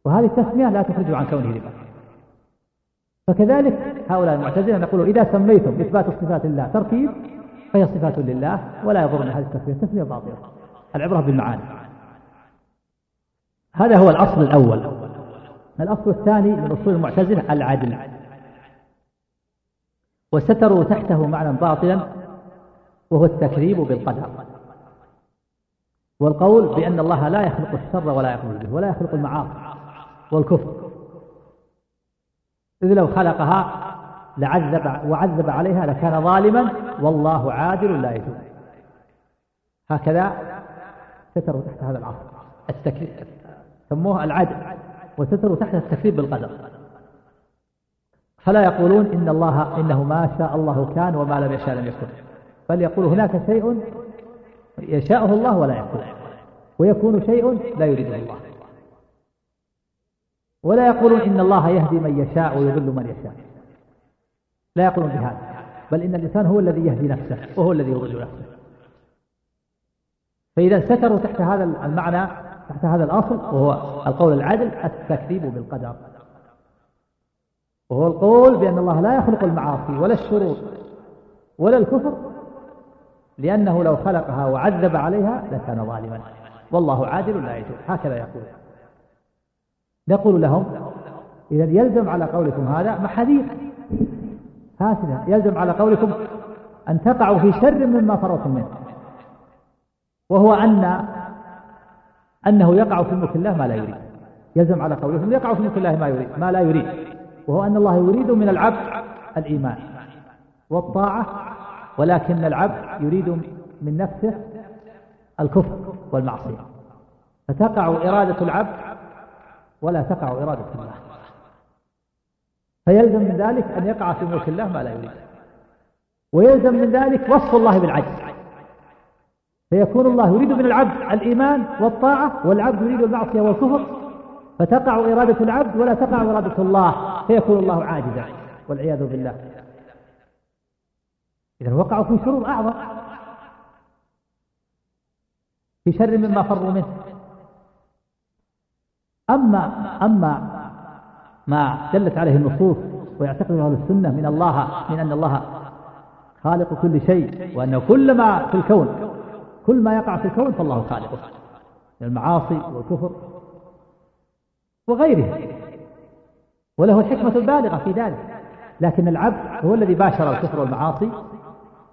وهذه التسمية لا تخرج عن كونه ربا. فكذلك هؤلاء المعتزلة يقولون إذا سميتم إثبات الصفات لله تركيب فهي صفات لله ولا يضرنا. هذه التسمية التسمية باطلة. العبرة بالمعاني. هذا هو الأصل الأول. الأصل الثاني من أصول المعتزلة العدل. وستروا تحته معنى باطلا وهو التكذيب بالقدر. والقول بأن الله لا يخلق الشر ولا يقبل به ولا يخلق المعاصي والكفر. إذ لو خلقها لعذب وعذب عليها لكان ظالما والله عادل لا يتوب هكذا ستروا تحت هذا العصر. التكذيب. سموه العدل. وستروا تحت التكذيب بالقدر. فلا يقولون إن الله إنه ما شاء الله كان وما لم يشاء لم يكن. بل يقول هناك شيء يشاءه الله ولا يكون ويكون شيء لا يريده الله. ولا يقولون إن الله يهدي من يشاء ويضل من يشاء. لا يقولون بهذا. بل إن الإنسان هو الذي يهدي نفسه وهو الذي يضل نفسه. فإذا ستروا تحت هذا المعنى تحت هذا الأصل وهو القول العدل التكذيب بالقدر. وهو القول بأن الله لا يخلق المعاصي ولا الشرور ولا الكفر لأنه لو خلقها وعذب عليها لكان ظالما. والله عادل لا يجوز. هكذا يقول. نقول لهم إذا يلزم على قولكم هذا محاذير. فاسدة يلزم على قولكم أن تقعوا في شر مما فرطتم منه. وهو أن أنه يقع في ملك الله ما لا يريد. يلزم على قولكم يقع في ملك الله ما يريد ما لا يريد. وهو أن الله يريد من العبد الإيمان والطاعة ولكن العبد يريد من نفسه الكفر والمعصية. فتقع إرادة العبد ولا تقع إرادة الله. فيلزم من ذلك أن يقع في ملك الله ما لا يريد. ويلزم من ذلك وصف الله بالعجز. فيكون الله يريد من العبد الإيمان والطاعة والعبد يريد المعصية والكفر. فتقع إرادة العبد ولا تقع إرادة الله. فيكون الله عاجزا والعياذ بالله. إذا وقعوا في شرور أعظم. في شر مما فروا منه. أما أما ما دلت عليه النصوص ويعتقد أهل السنة من الله من أن الله خالق كل شيء وأنه كل ما في الكون كل ما يقع في الكون فالله خالقه. من المعاصي والكفر وغيره وله الحكمة البالغة في ذلك. لكن العبد هو الذي باشر الكفر والمعاصي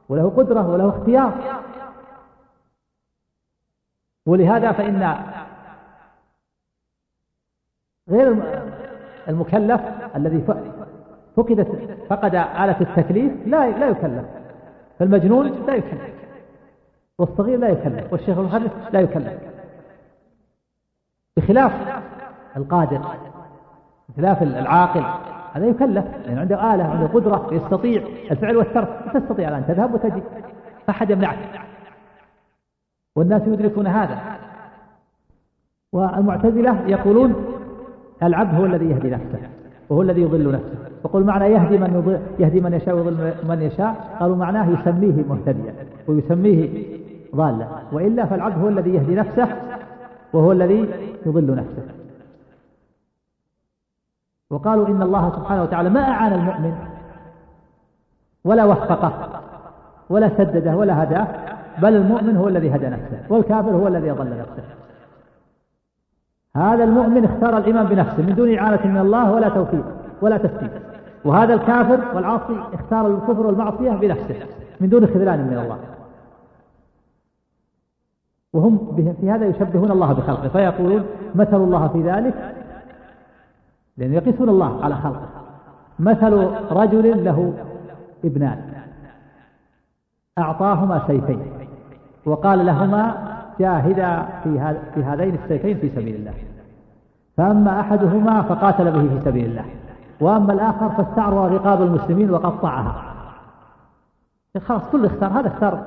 وله قدرة وله اختيار. ولهذا فإن غير المكلف الذي فقدت فقد آلة التكليف لا لا يكلف. فالمجنون لا يكلف. والصغير لا يكلف. والشيخ المخلف لا يكلف. بخلاف القادر بخلاف العاقل. هذا يكلف لأنه عنده آلة عنده قدرة يستطيع الفعل والترك. تستطيع الآن تذهب وتجي. أحد يمنعك. والناس يدركون هذا. والمعتزلة يقولون العبد هو الذي يهدي نفسه وهو الذي يضل نفسه. وقل معنى يهدي من يضل يهدي من يشاء ويضل من يشاء. قالوا معناه يسميه مهتديا ويسميه ضالا. وإلا فالعبد هو الذي يهدي نفسه وهو الذي يضل نفسه. وقالوا إن الله سبحانه وتعالى ما أعان المؤمن ولا وفقه ولا سدده ولا هداه بل المؤمن هو الذي هدى نفسه والكافر هو الذي أضل نفسه. هذا المؤمن اختار الإيمان بنفسه من دون إعانة من الله ولا توفيق ولا تسديد. وهذا الكافر والعاصي اختار الكفر والمعصية بنفسه من دون خذلان من الله. وهم في هذا يشبهون الله بخلقه فيقولون مثل الله في ذلك لأن يقيسون الله على خلقه. مثل رجل له ابنان. أعطاهما سيفين. وقال لهما جاهدا في في هذين السيفين في سبيل الله. فأما أحدهما فقاتل به في سبيل الله. وأما الآخر فاستعرض رقاب المسلمين وقطعها. خلاص كل اختار. هذا اختار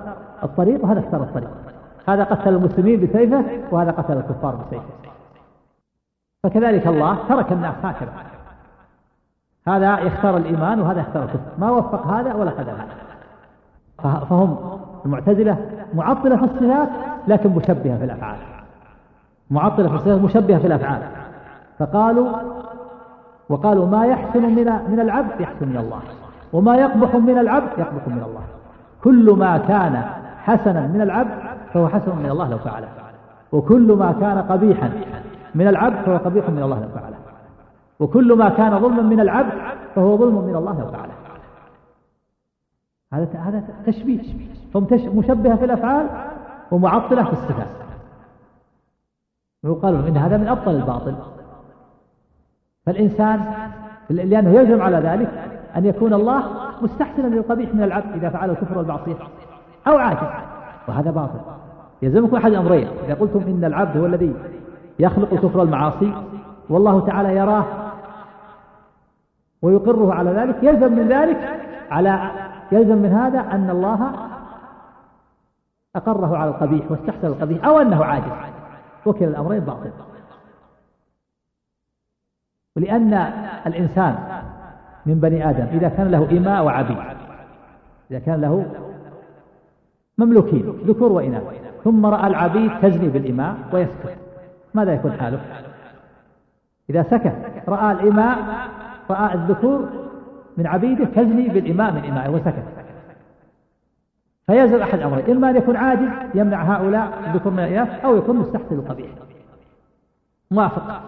الطريق وهذا اختار الطريق. هذا قتل المسلمين بسيفه وهذا قتل الكفار بسيفه. فكذلك الله ترك الناس هكذا هذا يختار الإيمان وهذا يختار الكفر. ما وفق هذا ولا هذا. فهم المعتزلة معطلة في الصفات لكن مشبهة في الأفعال. معطلة في الصفات مشبهة في الأفعال. فقالوا وقالوا ما يحسن من من العبد يحسن من الله. وما يقبح من العبد يقبح من الله. كل ما كان حسنا من العبد فهو حسن من الله لو فعله. وكل ما كان قبيحا من العبد فهو قبيح من الله فعله وكل ما كان ظلما من العبد فهو ظلم من الله فعله هذا هذا تشبيه. هم مشبهة في الأفعال ومعطلة في الصفات. ويقال إن هذا من أبطل الباطل. فالإنسان لأنه يلزم على ذلك أن يكون الله مستحسنا للقبيح من العبد إذا فعل الكفر والمعصية أو عاجز. وهذا باطل. يلزمكم أحد أمرين. إذا قلتم إن العبد هو الذي يخلق الكفر والمعاصي والله تعالى يراه ويقره على ذلك يلزم من ذلك على يلزم من هذا أن الله أقره على القبيح واستحسن القبيح أو أنه عاجز. وكلا الأمرين باطل. ولأن الإنسان من بني آدم إذا كان له إماء وعبيد إذا كان له مملوكين ذكور وإناث ثم رأى العبيد تزني بالإماء ويسكت. ماذا يكون حاله؟ إذا سكت رأى الإماء رأى الذكور من عبيده تزني بالإماء من إمائه وسكت. فيلزم أحد أمرين إما أن يكون عاجز يمنع هؤلاء الذكور من الإناث أو يكون مستحسن القبيح. موافق.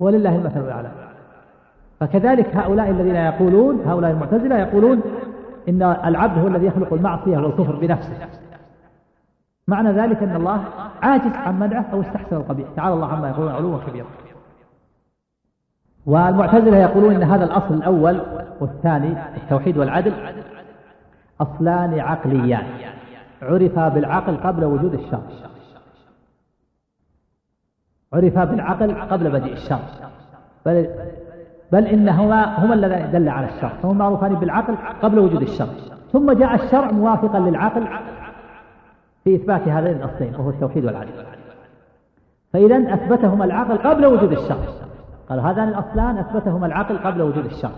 ولله المثل الأعلى فكذلك هؤلاء الذين يقولون هؤلاء المعتزلة يقولون إن العبد هو الذي يخلق المعصية والكفر بنفسه. معنى ذلك أن الله عاجز عن منعه أو استحسن القبيح. تعالى الله عما يقولون علوا كبيرا والمعتزلة يقولون إن هذا الأصل الأول والثاني التوحيد والعدل أصلان عقليان. عرفا بالعقل قبل وجود الشر عرفا بالعقل قبل بدء الشر بل بل إنهما هما الذين دل على الشر فهم معروفان بالعقل قبل وجود الشر ثم جاء الشرع موافقا للعقل في إثبات هذين الأصلين وهو التوحيد والعدل. فإذا أثبتهما العقل قبل وجود الشر قال هذان الأصلان أثبتهما العقل قبل وجود الشر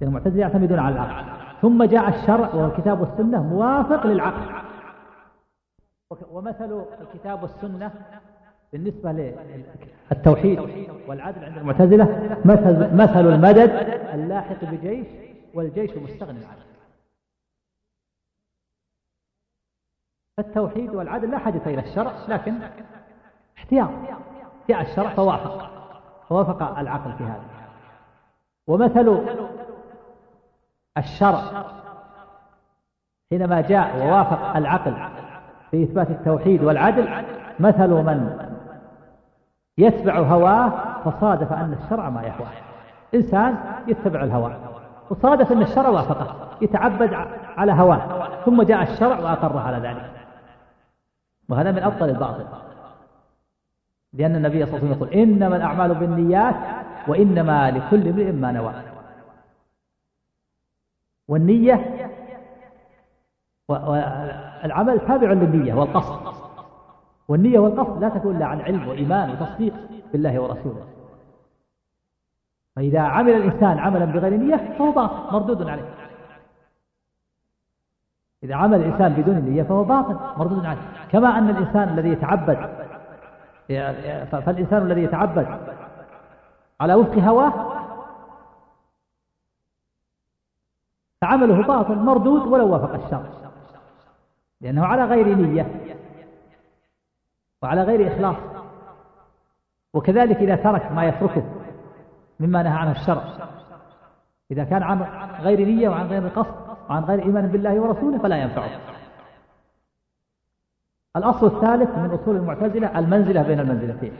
لأن المعتزلة يعتمدون على العقل. ثم جاء الشرع وهو الكتاب والسنة موافق للعقل. ومثل الكتاب والسنة بالنسبة للتوحيد والعدل عند المعتزلة مثل, مثل المدد اللاحق بجيش والجيش مستغن عنه فالتوحيد والعدل لا حاجة إلى الشرع لكن احتياط. جاء الشرع فوافق. فوافق العقل في هذا. ومثل الشرع حينما جاء ووافق العقل في إثبات التوحيد والعدل مثل من يتبع هواه فصادف أن الشرع ما يهواه إنسان يتبع الهوى وصادف أن الشرع وافقه يتعبد على هواه ثم جاء الشرع وأقر على ذلك. وهذا من أبطل الباطل. لأن النبي صلى الله عليه وسلم يقول إنما الأعمال بالنيات وإنما لكل امرئ ما نوى. والنية والعمل تابع للنية والقصد. والنية والقصد لا تكون إلا عن علم وإيمان وتصديق بالله ورسوله. فإذا عمل الإنسان عملا بغير نية فهو باطل مردود عليه. إذا عمل الإنسان بدون نية فهو باطل مردود عليه. كما أن الإنسان الذي يتعبد فالإنسان الذي يتعبد على وفق هواه فعمله باطل مردود ولو وافق الشرع لأنه على غير نية وعلى غير إخلاص. وكذلك إذا ترك ما يتركه مما نهى عنه الشرع. إذا كان عن غير نية وعن غير قصد وعن غير إيمان بالله ورسوله فلا ينفعه الأصل الثالث من أصول المعتزلة المنزلة بين المنزلتين.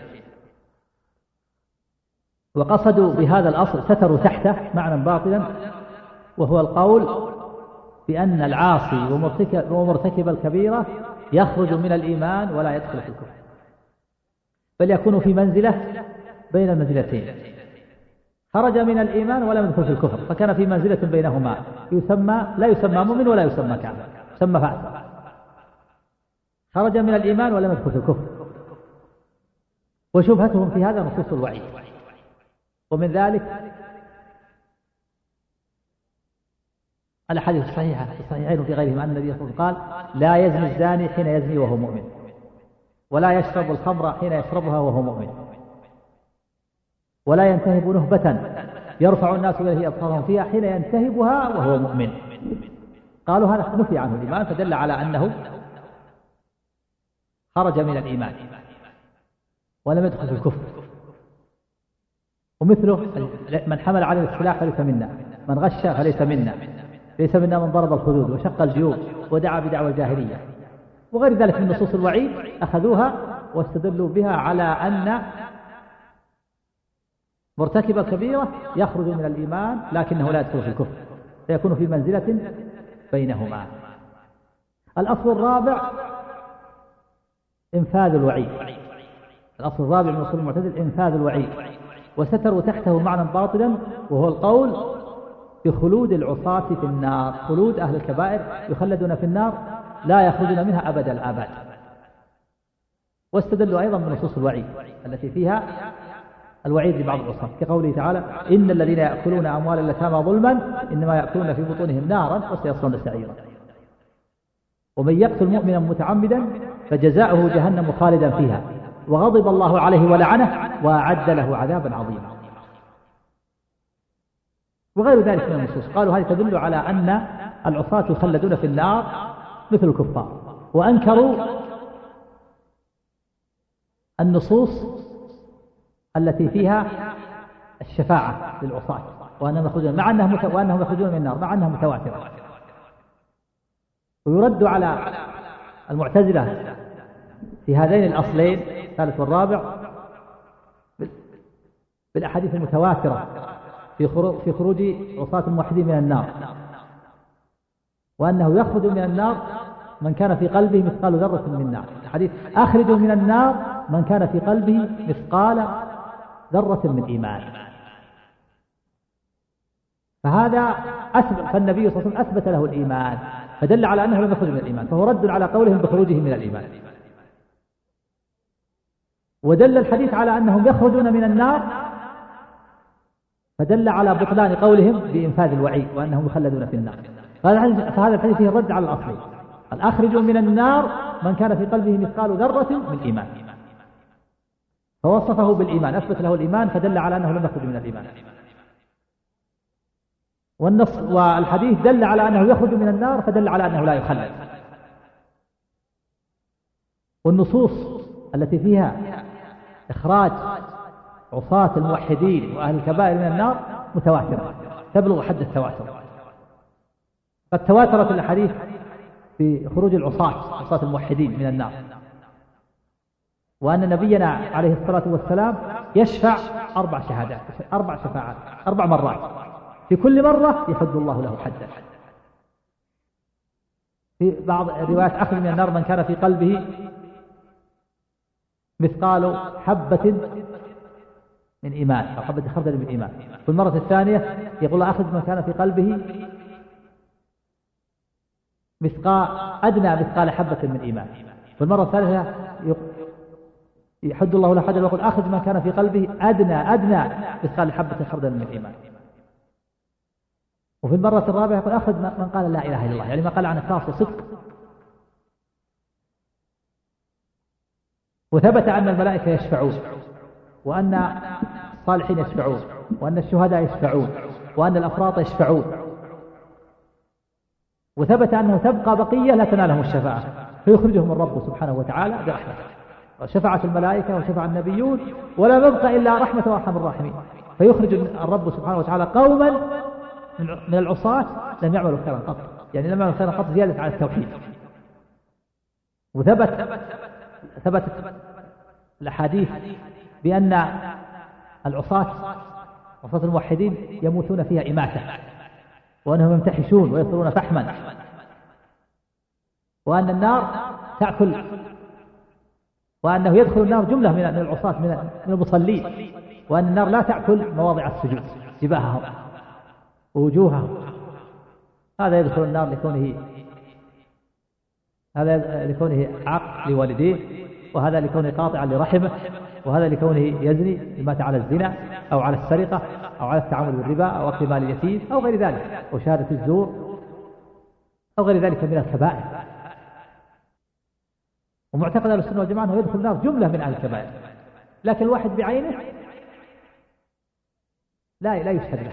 وقصدوا بهذا الأصل ستروا تحته معنى باطلا وهو القول بأن العاصي ومرتكب الكبيرة يخرج من الإيمان ولا يدخل في الكفر. بل يكون في منزلة بين المنزلتين. خرج من الإيمان ولم يدخل في الكفر فكان في منزلة بينهما. يسمى لا يسمى مؤمن ولا يسمى كافر. يسمى فاسق. خرج من الإيمان ولم يدخل في الكفر. وشبهتهم في هذا نصوص الوعيد. ومن ذلك الأحاديث الصحيحة في الصحيحين وفي غيرهما أن النبي صلى الله عليه وسلم قال لا يزني الزاني حين يزني وهو مؤمن ولا يشرب الخمر حين يشربها وهو مؤمن. ولا ينتهب نهبة. يرفع الناس إليه أبصارهم فيها حين ينتهبها وهو مؤمن. قالوا هذا نفي عنه الإيمان فدل على أنه خرج من الإيمان ولم يدخل في الكفر. ومثله من حمل على السلاح فليس منا من غش فليس منا ليس منا من ضرب الخدود وشق الجيوب ودعا بدعوى الجاهلية. وغير ذلك من نصوص الوعيد أخذوها واستدلوا بها على أن مرتكب الكبيرة يخرج من الإيمان لكنه لا يدخل في الكفر فيكون في منزلة بينهما. الأصل الرابع إنفاذ الوعيد. الأصل الرابع من أصول المعتزل إنفاذ الوعيد وستروا تحته معنى باطلا وهو القول بخلود العصاة في النار. خلود أهل الكبائر يخلدون في النار لا يخرجون منها أبد الآباد. واستدلوا أيضا من نصوص الوعيد التي فيها الوعيد لبعض العصاة كقوله تعالى إن الذين يأكلون أموال اليتامى ظلما إنما يأكلون في بطونهم نارا وسيصلون سعيرا. ومن يقتل مؤمنا متعمدا فجزاؤه جهنم خالدا فيها. وغضب الله عليه ولعنه وأعد له عذابا عظيما. وغير ذلك من النصوص. قالوا هذه تدل على أن العصاة يخلدون في النار مثل الكفار. وأنكروا النصوص التي فيها الشفاعة للعصاة وأنهم يخرجون مع أنهم وأنهم يخرجون من النار مع أنها متواترة. ويرد على المعتزلة في هذين الأصلين الثالث والرابع بالأحاديث المتواترة في خروج في خروج عصاة الموحدين من النار. وأنه يخرج من النار من كان في قلبه مثقال ذرة من نار. الحديث أخرجوا من النار من كان في قلبه مثقال ذرة من إيمان. فهذا أثبت فالنبي صلى الله عليه وسلم أثبت له الإيمان فدل على أنه لم يخرج من الإيمان فهو رد على قولهم بخروجه من الإيمان. ودل الحديث على أنهم يخرجون من النار فدل على بطلان قولهم بإنفاذ الوعيد وأنهم يخلدون في النار. فهذا الحديث فيه الرد على الأصل. قال أخرجوا من النار من كان في قلبه مثقال ذرة من إيمان. فوصفه بالإيمان أثبت له الإيمان فدل على أنه لم يخرج من الإيمان. والنص والحديث دل على أنه يخرج من النار فدل على أنه لا يخلد. والنصوص التي فيها إخراج عصاة الموحدين وأهل الكبائر من النار متواترة تبلغ حد التواتر. قد تواترت الأحاديث في خروج العصاة عصاة الموحدين من النار. وأن نبينا عليه الصلاة والسلام يشفع أربع شهادات أربع شفاعات أربع مرات. في كل مرة يحد الله له حدا في بعض الروايات أخذ من النار من كان في قلبه مثقال حبة من إيمان أو حبة خردل من إيمان. في المرة الثانية يقول أخذ من كان في قلبه مثقال أدنى مثقال حبة من إيمان. في المرة الثالثة يحد الله له حدا ويقول أخذ ما كان في قلبه أدنى أدنى. مثقال حبة خردل من الإيمان. وفي المرة الرابعة يقول أخذ من قال لا إله إلا الله. يعني ما قال عن إخلاص وصدق وثبت أن الملائكة يشفعون. وأن الصالحين يشفعون. وأن الشهداء يشفعون. وأن الأفراط يشفعون. وثبت أنه تبقى بقية لا تنالهم الشفاعة. فيخرجهم الرب سبحانه وتعالى برحمته. وشفعت الملائكة وشفع النبيون ولا يبقى إلا رحمة وأرحم الراحمين. فيخرج الرب سبحانه وتعالى قوما من العصاة لم يعملوا خيرا قط. يعني لم يعملوا خيرا قط زيادة على التوحيد. وثبت ثبتت الأحاديث بأن العصاة عصاة الموحدين يموتون فيها إماتة وأنهم يمتحشون ويصلون فحما وأن النار تأكل وأنه يدخل النار جملة من العصاة من المصلين. وأن النار لا تأكل مواضع السجود جباههم ووجوههم. هذا يدخل النار لكونه هذا لكونه عق لوالديه وهذا لكونه قاطعا لرحمه وهذا لكونه يزني مات على الزنا أو على السرقة أو على التعامل بالربا أو أكل مال اليتيم أو غير ذلك أو شهادة الزور أو غير ذلك من الكبائر. ومعتقد أهل السنة والجماعة أنه يدخل النار جملة من أهل الكبائر. لكن الواحد بعينه لا لا يشهد له.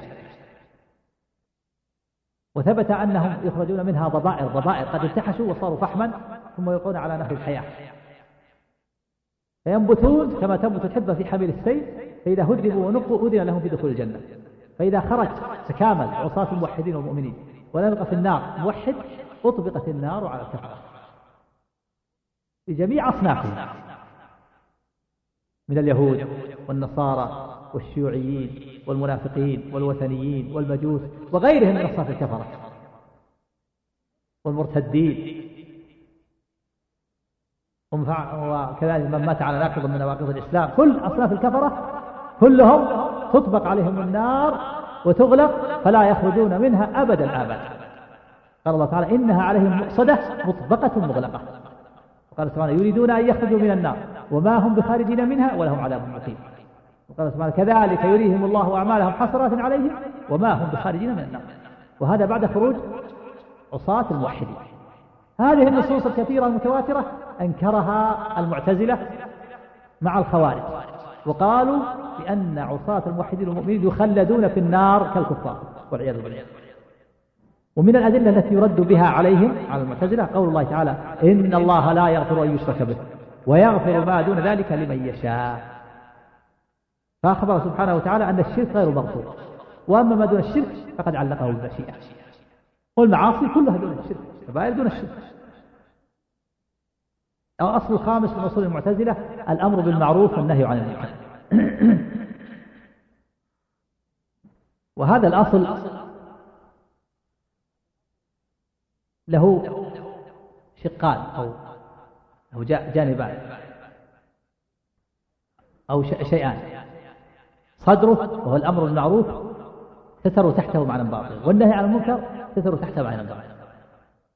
وثبت أنهم يخرجون منها ضبائر ضبائر. قد التحشوا وصاروا فحما ثم يلقون على نهر الحياة. فينبتون كما تنبت الحبة في حميل السيل فإذا هذبوا ونقوا أذن لهم في دخول الجنة. فإذا خرج تكامل عصاة الموحدين والمؤمنين ولم يبقى في النار موحد أطبقت النار على الكفرة بجميع أصنافهم من اليهود والنصارى والشيوعيين والمنافقين والوثنيين والمجوس وغيرهم من أصناف الكفرة والمرتدين. وكذلك من مات على ناقض من نواقض الإسلام. كل أصناف الكفرة كلهم تطبق عليهم النار وتغلق فلا يخرجون منها أبدا أبدا. قال الله تعالى إنها عليهم مؤصدة مطبقة مغلقة. وقال سبحانه يريدون أن يخرجوا من النار وما هم بخارجين منها ولهم عذاب مقيم وقال سبحانه كذلك يريهم الله أعمالهم حسرات عليهم وما هم بخارجين من النار. وهذا بعد خروج عصاة الموحدين. هذه النصوص الكثيرة المتواترة أنكرها المعتزلة مع الخوارج. وقالوا بأن عصاة الموحدين المؤمنين يخلدون في النار كالكفار والعياذ بالله. ومن الأدلة التي يرد بها عليهم على المعتزلة قول الله تعالى إن الله لا يغفر أن يشرك به ويغفر ما دون ذلك لمن يشاء. فأخبر سبحانه وتعالى أن الشرك غير مغفور وأما ما دون الشرك فقد علقه بالمشيئة والمعاصي كلها دون الشرك كبائر دون الشرك. الأصل الخامس من أصول المعتزلة الأمر بالمعروف والنهي عن المنكر. وهذا الأصل له شقان أو أو جانبان أو شيئان. صدره وهو الأمر بالمعروف ستر تحته معنى باطل. والنهي عن المنكر ستر تحته معنى باطل.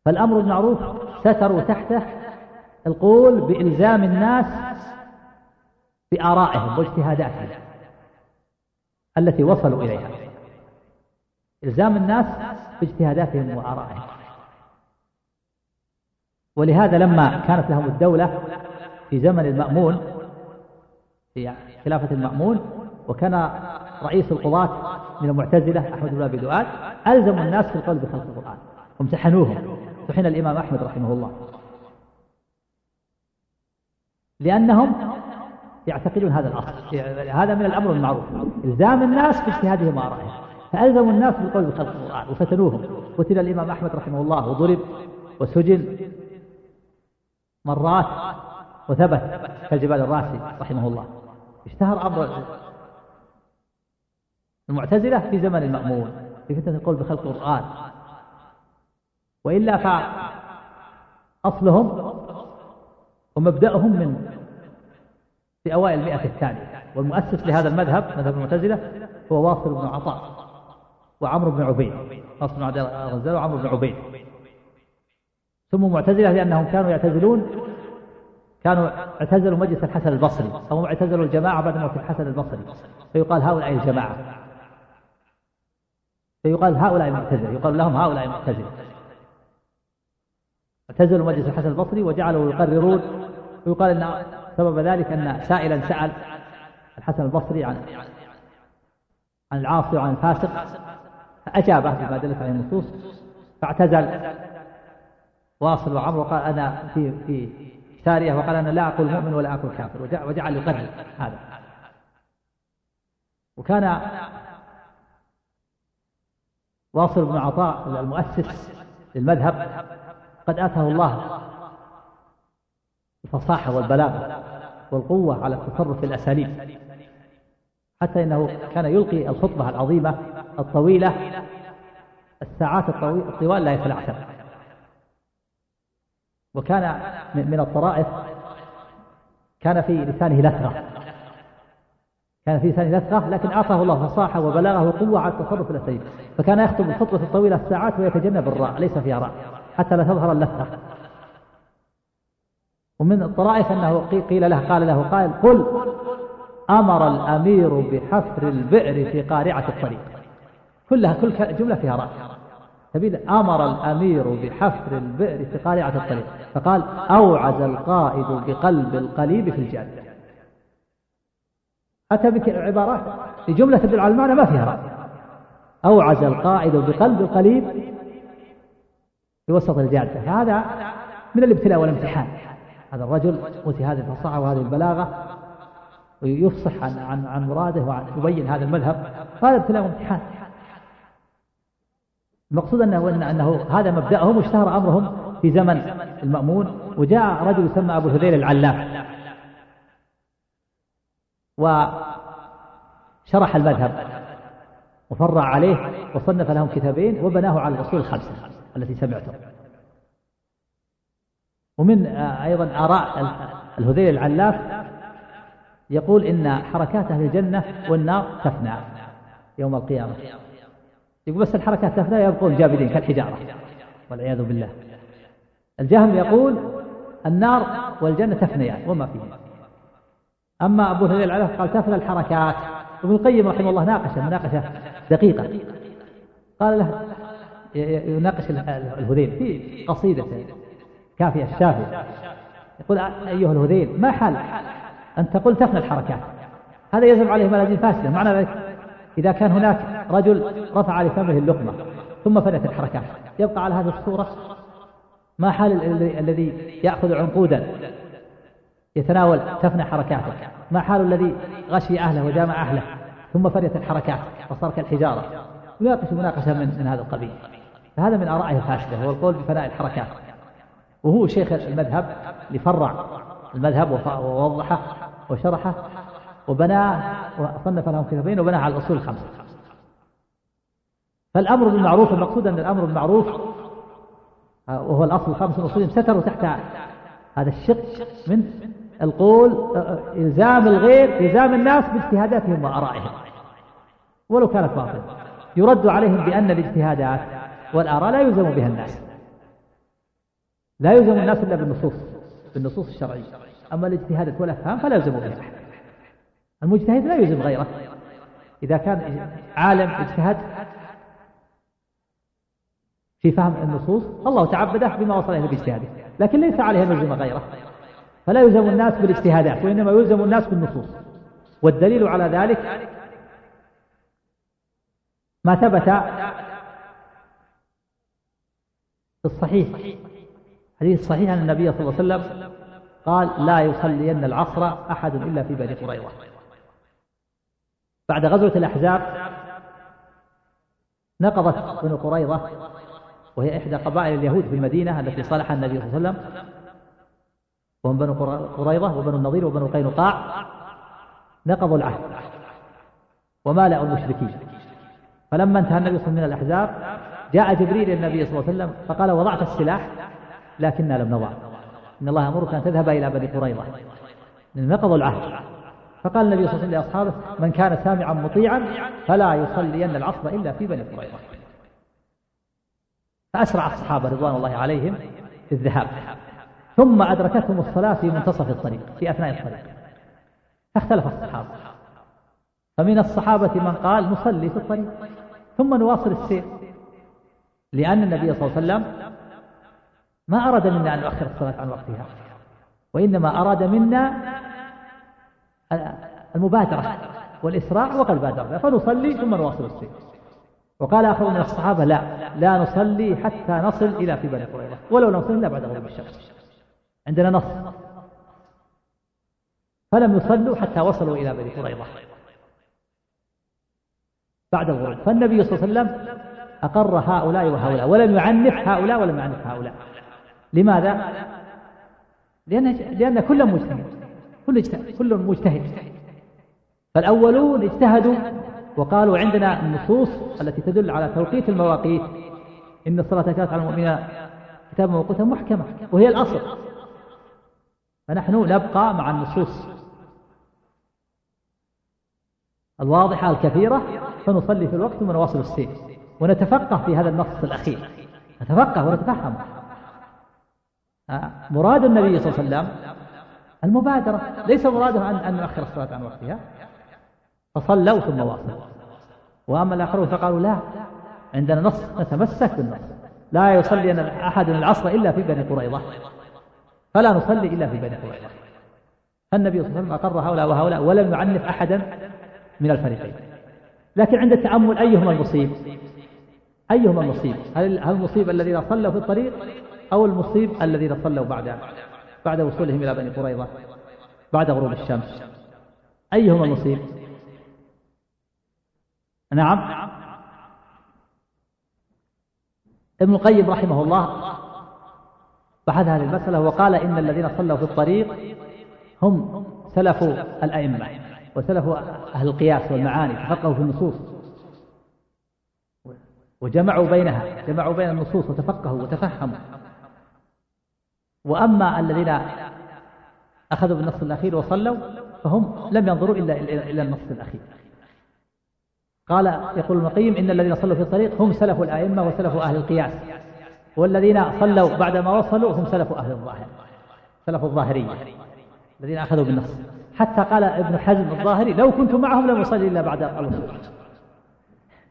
فالأمر بالمعروف ستر تحته القول بإلزام الناس بآرائهم واجتهاداتهم التي وصلوا إليها. إلزام الناس باجتهاداتهم وآرائهم. ولهذا لما كانت لهم الدولة في زمن المأمون في خلافة المأمون وكان رئيس القضاة من المعتزلة أحمد بن أبي دؤاد ألزموا الناس في القول بخلق القرآن. وامتحنوهم امتحن الإمام أحمد رحمه الله. لأنهم يعتقدون هذا الأصل. هذا من الأمر المعروف. إلزام الناس باجتهادهم وآرائهم فألزموا الناس بالقول بخلق القرآن. وفتنوهم. قتل الإمام أحمد رحمه الله. وضرب وسجن. مرات وثبت كالجبال الراسي رحمه الله. اشتهر أمر المعتزلة في زمن المأمون في فتنة القول بخلق القرآن. وإلا فأصلهم ومبدأهم من في أوائل المئة الثانية. والمؤسس لهذا المذهب مذهب المعتزلة هو واصل بن عطاء وعمرو بن عبيد. واصل بن غزال وعمرو بن عبيد. سموا معتزلة لأنهم كانوا يعتزلون كانوا اعتزلوا مجلس الحسن البصري أو اعتزلوا الجماعة بعد موت الحسن البصري. فيقال هؤلاء الجماعة. فيقال هؤلاء المعتزلة يقال لهم هؤلاء المعتزلة. اعتزلوا مجلس الحسن البصري وجعلوا يقررون ويقال إن سبب ذلك أن سائلا سأل الحسن البصري عن عن العاصي وعن الفاسق فأجابه بما دلت عليه النصوص فاعتزل. واصل وعمر وقال أنا في في ساريه وقال أنا لا أقول مؤمن ولا أقول كافر وجعل يقرر هذا. وكان واصل بن عطاء المؤسس للمذهب قد آتاه الله الفصاحة والبلاغة والقوة على التصرف في الأساليب حتى إنه كان يلقي الخطبة العظيمة الطويلة الساعات الطوال لا يتلعثم وكان من الطرائف كان في لسانه لثغة. كان في لسانه لثغة لكن أعطاه الله فصاحة وبلاغة وقوة على التصرف الأساليب فكان يخطب الخطبة الطويلة الساعات ويتجنب الراء ليس فيها راء حتى لا تظهر اللثة ومن الطرائف أنه قيل له قال له قال قل أمر الأمير بحفر البئر في قارعة الطريق. كلها كل جملة فيها رأي سبيل أمر الأمير بحفر البئر في قارعة الطريق فقال أوعز القائد بقلب القليب في الجادة أتى بعبارات في جملة تدل على ما فيها رأي. أوعز القائد بقلب القليب في وسط الجادة هذا من الابتلاء والامتحان. هذا الرجل أوتي هذه الفصاحة وهذه البلاغة ويفصح عن عن عن مراده ويبين هذا المذهب. هذا ابتلاء وامتحان. المقصود انه انه, أنه هذا مبدأهم واشتهر أمرهم في زمن المأمون وجاء رجل يسمى أبو الهذيل العلاف. وشرح المذهب وفرع عليه وصنف لهم كتابين وبناه على الأصول الخمسة التي سمعتم. ومن أيضا آراء الهذيل العلاف يقول إن حركات أهل الجنة والنار تفنى يوم القيامة. يقول بس الحركات تفنى يبقون جابدين كالحجارة. والعياذ بالله. الجهم يقول النار والجنة تفنيان وما فيها. أما أبو الهذيل العلاف قال تفنى الحركات. ابن القيم رحمه الله ناقش مناقشة دقيقة. قال له يناقش الهذيل. في قصيدة كافية الشافية يقول أيها الهذيل ما حال أن تقول تفنى الحركات؟ هذا يجب عليه ملاجين فاسدة. معنى ذلك إذا كان هناك رجل رفع لفمه اللقمة ثم فنت الحركات يبقى على هذه الصورة ما حال الذي يأخذ عنقودا يتناول تفنى حركاته ما حال الذي غشي أهله وجامع أهله ثم فريت الحركات وصار كالحجارة يناقش مناقشة من, من هذا القبيل. فهذا من آرائه الفاسدة هو القول بفناء الحركات. وهو شيخ المذهب لفرع المذهب ووضحه وشرحه وبناه وصنف لهم كتابين وبناه على الأصول الخمسة. فالأمر بالمعروف المقصود أن الأمر بالمعروف وهو الأصل الخمس الأصول ستروا تحت هذا الشق من القول إلزام الغير إلزام الناس باجتهاداتهم وآرائهم. ولو كانت باطلة. يرد عليهم بأن الاجتهادات والآراء لا يلزم بها الناس. لا يلزم الناس إلا بالنصوص بالنصوص الشرعية. أما الاجتهادات والأفهام فلا يلزم بها. أحد المجتهد لا يلزم غيره إذا كان عالم اجتهد في فهم النصوص الله تعبده بما وصل إليه باجتهاده لكن ليس عليه أن يلزم غيره. فلا يلزم الناس بالاجتهادات وإنما يلزم الناس بالنصوص. والدليل على ذلك ما ثبت في الصحيح. حديث صحيح أن النبي صلى الله عليه وسلم قال لا يصلين العصر أحد إلا في بني قريظة. بعد غزوة الأحزاب نقضت بنو قريظة وهي إحدى قبائل اليهود في المدينة التي صالحها النبي صلى الله عليه وسلم. وهم بنو قريظة وبنو النضير وبنو القينقاع نقضوا العهد. ومالأوا المشركين. فلما انتهى النبي صلى الله عليه وسلم من الأحزاب جاء جبريل النبي صلى الله عليه وسلم فقال وضعت السلاح لكننا لم نضع. إن الله يأمرك أن تذهب إلى بني قريظة. نقضوا العهد. فقال النبي صلى الله عليه وسلم لأصحابه من كان سامعا مطيعا فلا يصلين العصر إلا في بني قريظة. فأسرع الصحابة رضوان الله عليهم في الذهاب. ثم أدركتهم الصلاة في منتصف الطريق في أثناء الطريق. فاختلف الصحابة. فمن الصحابة من قال نصلي في الطريق. ثم نواصل السير. لأن النبي صلى الله عليه وسلم ما أراد منا أن نؤخر الصلاة عن وقتها وإنما أراد منا المبادرة والإسراع وقد بادرنا فنصلي ثم نواصل السير. وقال آخر من الصحابة لا لا نصلي حتى نصل إلى في بني قريظة ولو نصل إلا بعد غروب الشمس. عندنا نص. فلم يصلوا حتى وصلوا إلى بني قريظة. بعد الغروب. فالنبي صلى الله عليه وسلم أقر هؤلاء وهؤلاء ولم يعنف هؤلاء ولم يعنف هؤلاء. لماذا؟ لأن لأن كل مجتهد كل اجتهد كل مجتهد. فالأولون اجتهدوا وقالوا عندنا النصوص التي تدل على توقيت المواقيت. إن الصلاة كانت على المؤمنين كتابا موقوتا محكمة وهي الأصل. فنحن نبقى مع النصوص. الواضحة الكثيرة فنصلي في الوقت ونواصل السير ونتفقه في هذا النص الأخير. نتفقه ونتفهم. مراد النبي صلى الله عليه وسلم المبادرة ليس مراده أن أن نؤخر الصلاة عن وقتها. فصلوا ثم واصلوا. وأما الآخرون فقالوا لا عندنا نص نتمسك بالنص لا يصلي أحد العصر إلا في بني قريظة. فلا نصلي إلا في بني قريظة. فالنبي صلى الله عليه وسلم أقر هؤلاء وهؤلاء ولم يعنف أحدا من الفريقين. لكن عند التأمل أيهما المصيب؟ أيهما المصيب؟ هل المصيب الذين صلوا في الطريق أو المصيب الذين صلوا بعد؟ بعد وصولهم إلى بني قريظة بعد غروب الشمس. أيهما المصيب نعم. ابن القيم رحمه الله بحث هذه المسألة وقال إن الذين صلوا في الطريق هم سلف الأئمة وسلف أهل القياس والمعاني تفقهوا في النصوص. وجمعوا بينها جمعوا بين النصوص وتفقهوا وتفهموا. وأما الذين أخذوا بالنص الأخير وصلوا فهم لم ينظروا إلا إلى النص الأخير. قال يقول ابن القيم إن الذين صلوا في الطريق هم سلف الأئمة وسلف أهل القياس والذين صلوا بعدما وصلوا هم سلف أهل الظاهر سلف الظاهرية الذين أخذوا بالنص. حتى قال ابن حزم الظاهري لو كنت معهم لم أصلي إلا بعد الوصول.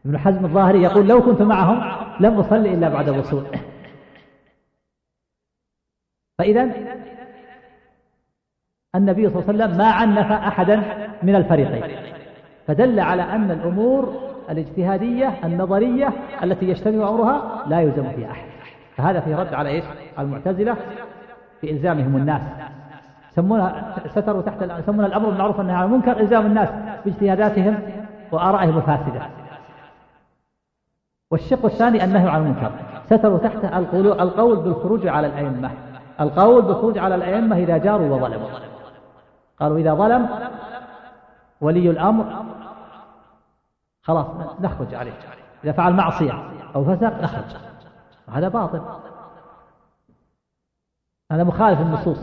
ابن حزم الظاهري يقول لو كنت معهم لم أصلي إلا بعد الوصول. فإذا النبي صلى الله عليه وسلم ما عنف أحدا من الفريقين. فدل على أن الأمور الاجتهادية النظرية التي يجتمع أمرها لا يلزم فيها أحد. فهذا في رد على إيش؟ المعتزلة في إلزامهم الناس. يسمونها ستروا تحت يسمونها الأمر بالمعروف والنهي عن المنكر إلزام الناس باجتهاداتهم وآرائهم الفاسدة. والشق الثاني النهي عن المنكر. ستروا تحت القول بالخروج على الأئمة. القول بالخروج على الأئمة إذا جاروا وظلموا. قالوا إذا ظلم ولي الأمر خلاص نخرج عليه. إذا فعل معصية أو فسق نخرج. هذا باطل. هذا مخالف النصوص.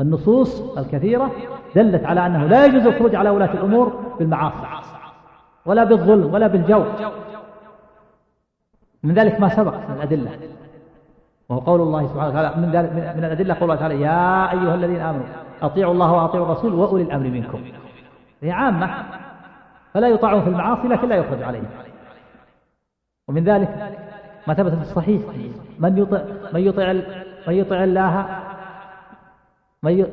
النصوص الكثيرة دلت على أنه لا يجوز الخروج على ولاة الأمور بالمعاصي ولا بالظلم ولا بالجور من ذلك ما سبق من الأدلة. وهو قول الله سبحانه وتعالى من, ذلك من الأدلة قول الله تعالى يا أيها الذين آمنوا أطيعوا الله وأطيعوا الرسول وأولي الأمر منكم. هي عامة فلا يطاعون في المعاصي لكن لا يخرج عليهم. ومن ذلك ما ثبت في الصحيح من يطع من يطع من يطع الله من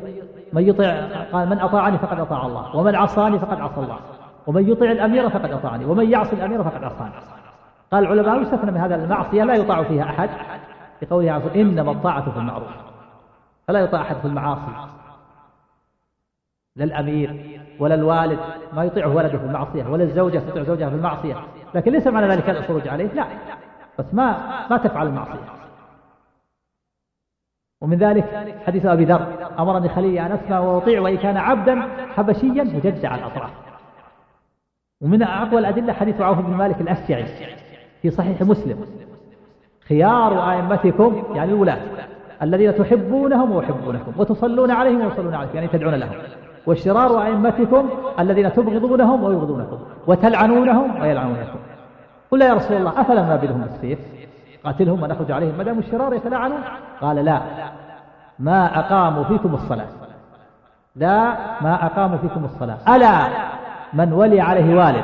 من يطع قال من أطاعني فقد أطاع الله ومن عصاني فقد عصى الله ومن يطع الأمير فقد أطاعني ومن يعصي الأمير فقد عصاني. قال العلماء يستثنى من هذا المعصية لا يطاع فيها أحد. لقوله عز وجل إنما الطاعة في المعروف. فلا يطاع أحد في المعاصي. لا الأمير ولا الوالد ما يطيعه ولده في المعصية ولا الزوجة تطيع زوجها في المعصية. لكن ليس معنى ذلك الخروج عليه لا. بس ما ما تفعل المعصية. ومن ذلك حديث أبي ذر أمرني خليلي أن أسمع وأطيع وإن كان عبدا حبشيا مجدع الأطراف. ومن أقوى الأدلة حديث عوف بن مالك الأشجعي في صحيح مسلم. خيار أئمتكم يعني الولاة الذين تحبونهم ويحبونكم وتصلون عليهم ويصلون عليكم يعني تدعون لهم. وشرار أئمتكم الذين تبغضونهم ويبغضونكم وتلعنونهم ويلعنونكم. قل يا رسول الله أفلا نابلهم بالسيف؟ قاتلهم ونخرج عليهم. ما داموا الشرار يتلاعنون قال لا. ما أقاموا فيكم الصلاة. لا ما أقاموا فيكم الصلاة. ألا من ولي عليه والد.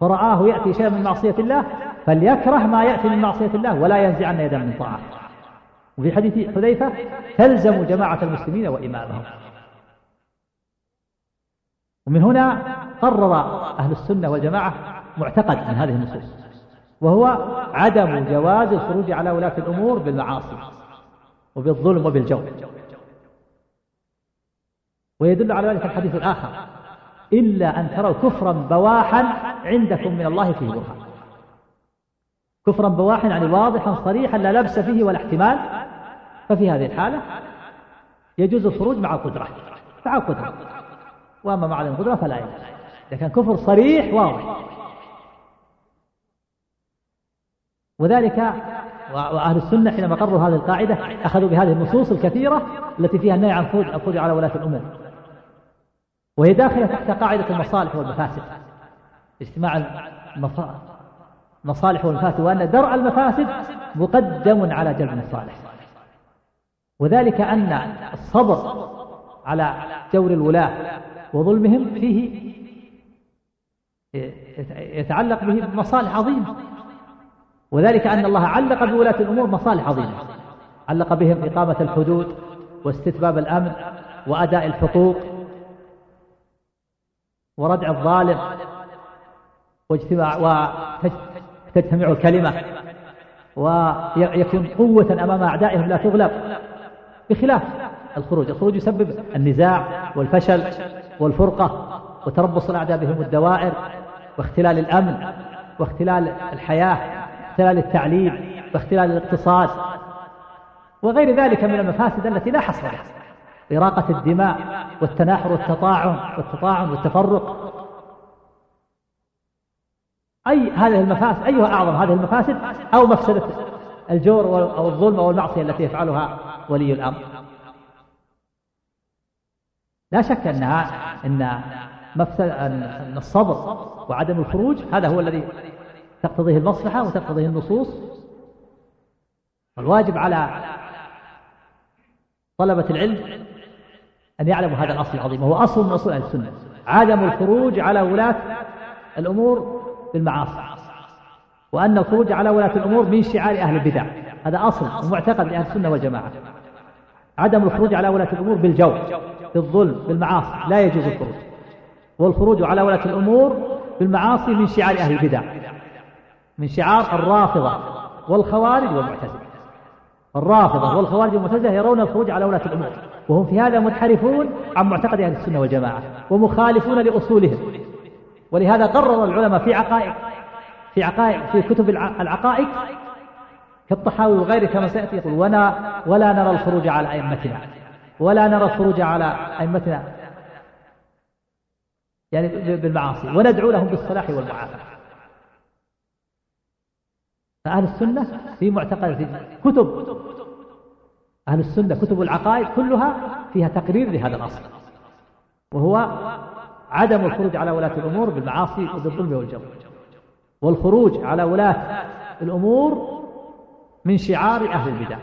فرآه يأتي شيئا من معصية الله؟ فليكره ما يأتي من معصية الله ولا ينزعن يدا من طاعة. وفي حديث حذيفة تلزم جماعة المسلمين وإمامهم. ومن هنا قرر أهل السنة والجماعة معتقد من هذه النصوص وهو عدم جواز الخروج على ولاة الأمور بالمعاصي وبالظلم وبالجور. ويدل على ذلك الحديث الآخر إلا أن تروا كفرا بواحا عندكم من الله فيه برهان. كفرا بواحا يعني واضحا صريحا لا لبس فيه ولا احتمال. ففي هذه الحالة يجوز الخروج مع القدرة مع القدرة وأما مع القدرة فلا يجوز إذا كان كفر صريح واضح. وذلك وأهل السنة حينما قرروا هذه القاعدة أخذوا بهذه النصوص الكثيرة التي فيها النهي عن الخروج على ولاة الأمور وهي داخلة تحت قاعدة المصالح والمفاسد اجتماع المصالح والمفاسد وأن درء المفاسد مقدم على جلب المصالح. وذلك أن الصبر على جور الولاة وظلمهم فيه يتعلق به مصالح عظيمة. وذلك أن الله علق بولاة الأمور مصالح عظيمة. علق بهم إقامة الحدود واستتباب الأمن وأداء الحقوق وردع الظالم واجتماع وتجتمع الكلمة ويكون قوة أمام أعدائهم لا تغلب بخلاف الخروج. الخروج يسبب النزاع والفشل والفرقة وتربص الأعداء بهم الدوائر واختلال الأمن واختلال الحياة واختلال التعليم واختلال الاقتصاد وغير ذلك من المفاسد التي لا حصر لها. إراقة الدماء والتناحر والتطاعن والتطاعن والتفرق أي هذه المفاسد أيها أعظم هذه المفاسد أو مفسدة الجور أو الظلم أو المعصية التي يفعلها ولي الأمر. لا شك أنها أن مفسد أن الصبر وعدم الخروج هذا هو الذي تقتضيه المصلحة وتقتضيه النصوص. والواجب على طلبة العلم أن يعلموا هذا الأصل العظيم وهو أصل من أصول أهل السنة. عدم الخروج على ولاة الأمور بالمعاصي وأن الخروج على ولاة الأمور من شعار أهل البدع هذا أصل ومعتقد لأهل السنة والجماعة. عدم الخروج على ولاة الأمور بالجور بالظلم بالمعاصي لا يجوز الخروج. والخروج على ولاة الأمور بالمعاصي من شعار أهل البدع من شعار الرافضة والخوارج والمعتزلة. الرافضة والخوارج والمعتزلة يرون الخروج على ولاة الأمور وهم في هذا منحرفون عن معتقد أهل السنة والجماعة ومخالفون لأصولهم. ولهذا قرر العلماء في عقائد في عقائد في كتب العقائد كالطحاوي وغيره كما سيأتي يقول ولا ولا نرى الخروج على أئمتنا ولا نرى الخروج على أئمتنا. يعني بالمعاصي وندعو لهم بالصلاح والمعافاة. فأهل السنة في معتقد في كتب أهل السنة كتب العقائد كلها فيها تقرير لهذا الأصل وهو عدم الخروج على ولاة الأمور بالمعاصي وبالظلم والجور والخروج على ولاة الأمور من شعار أهل البدع.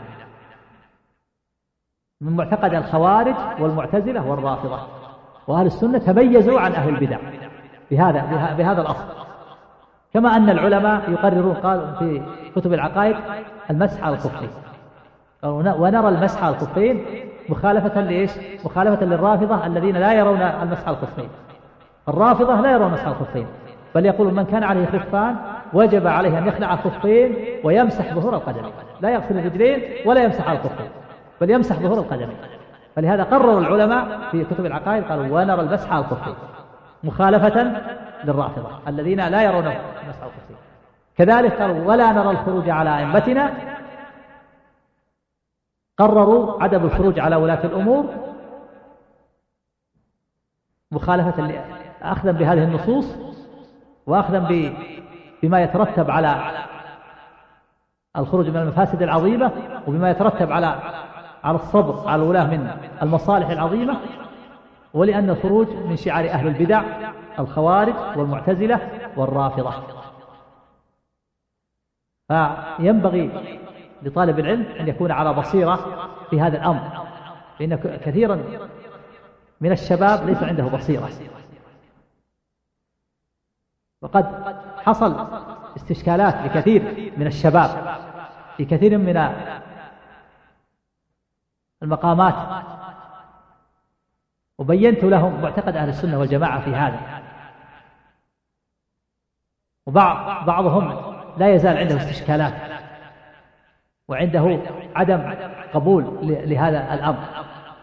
من معتقد الخوارج والمعتزلة والرافضة. وأهل السنة تميزوا عن أهل البدع. بهذا بهذا الأصل. كما أن العلماء يقررون قال في كتب العقائد المسح على الخفين ونرى المسح على الخفين مخالفة لإيش؟ مخالفة للرافضة الذين لا يرون المسح على الخفين الرافضة لا يرون مسح الخفين بل يقول من كان عليه خفان وجب عليه أن يخلع الخفين ويمسح ظهور القدمين لا يغسل الرجلين ولا يمسح على الخفين بل يمسح ظهور القدمين فلهذا قرر العلماء في كتب العقائد قالوا ونرى المسح على الخفين مخالفة للرافضة الذين لا يرون مسح الخفين. كذلك قالوا ولا نرى الخروج على أئمتنا. قرروا عدم الخروج على ولاة الأمور مخالفة أخذا بهذه النصوص وأخذا بما يترتب على الخروج من المفاسد العظيمة وبما يترتب على على الصبر على الولاة من المصالح العظيمة ولأن الخروج من شعار أهل البدع الخوارج والمعتزلة والرافضة. فينبغي لطالب العلم أن يكون على بصيرة في هذا الأمر فإن كثيرا من الشباب ليس عنده بصيرة. وقد حصل استشكالات لكثير من الشباب في كثير من المقامات. وبينت لهم معتقد أهل السنة والجماعة في هذا. وبعض بعضهم لا يزال عنده استشكالات. وعنده عدم قبول لهذا الأمر.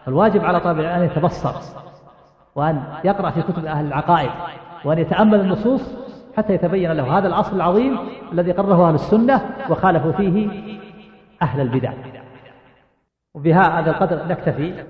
الواجب على طالب العلم أن يتبصر وأن يقرأ في كتب أهل العقائد وأن يتأمل النصوص حتى يتبين له هذا الأصل العظيم الذي قرره أهل السنة وخالفوا فيه أهل البدع. وبهذا القدر نكتفي.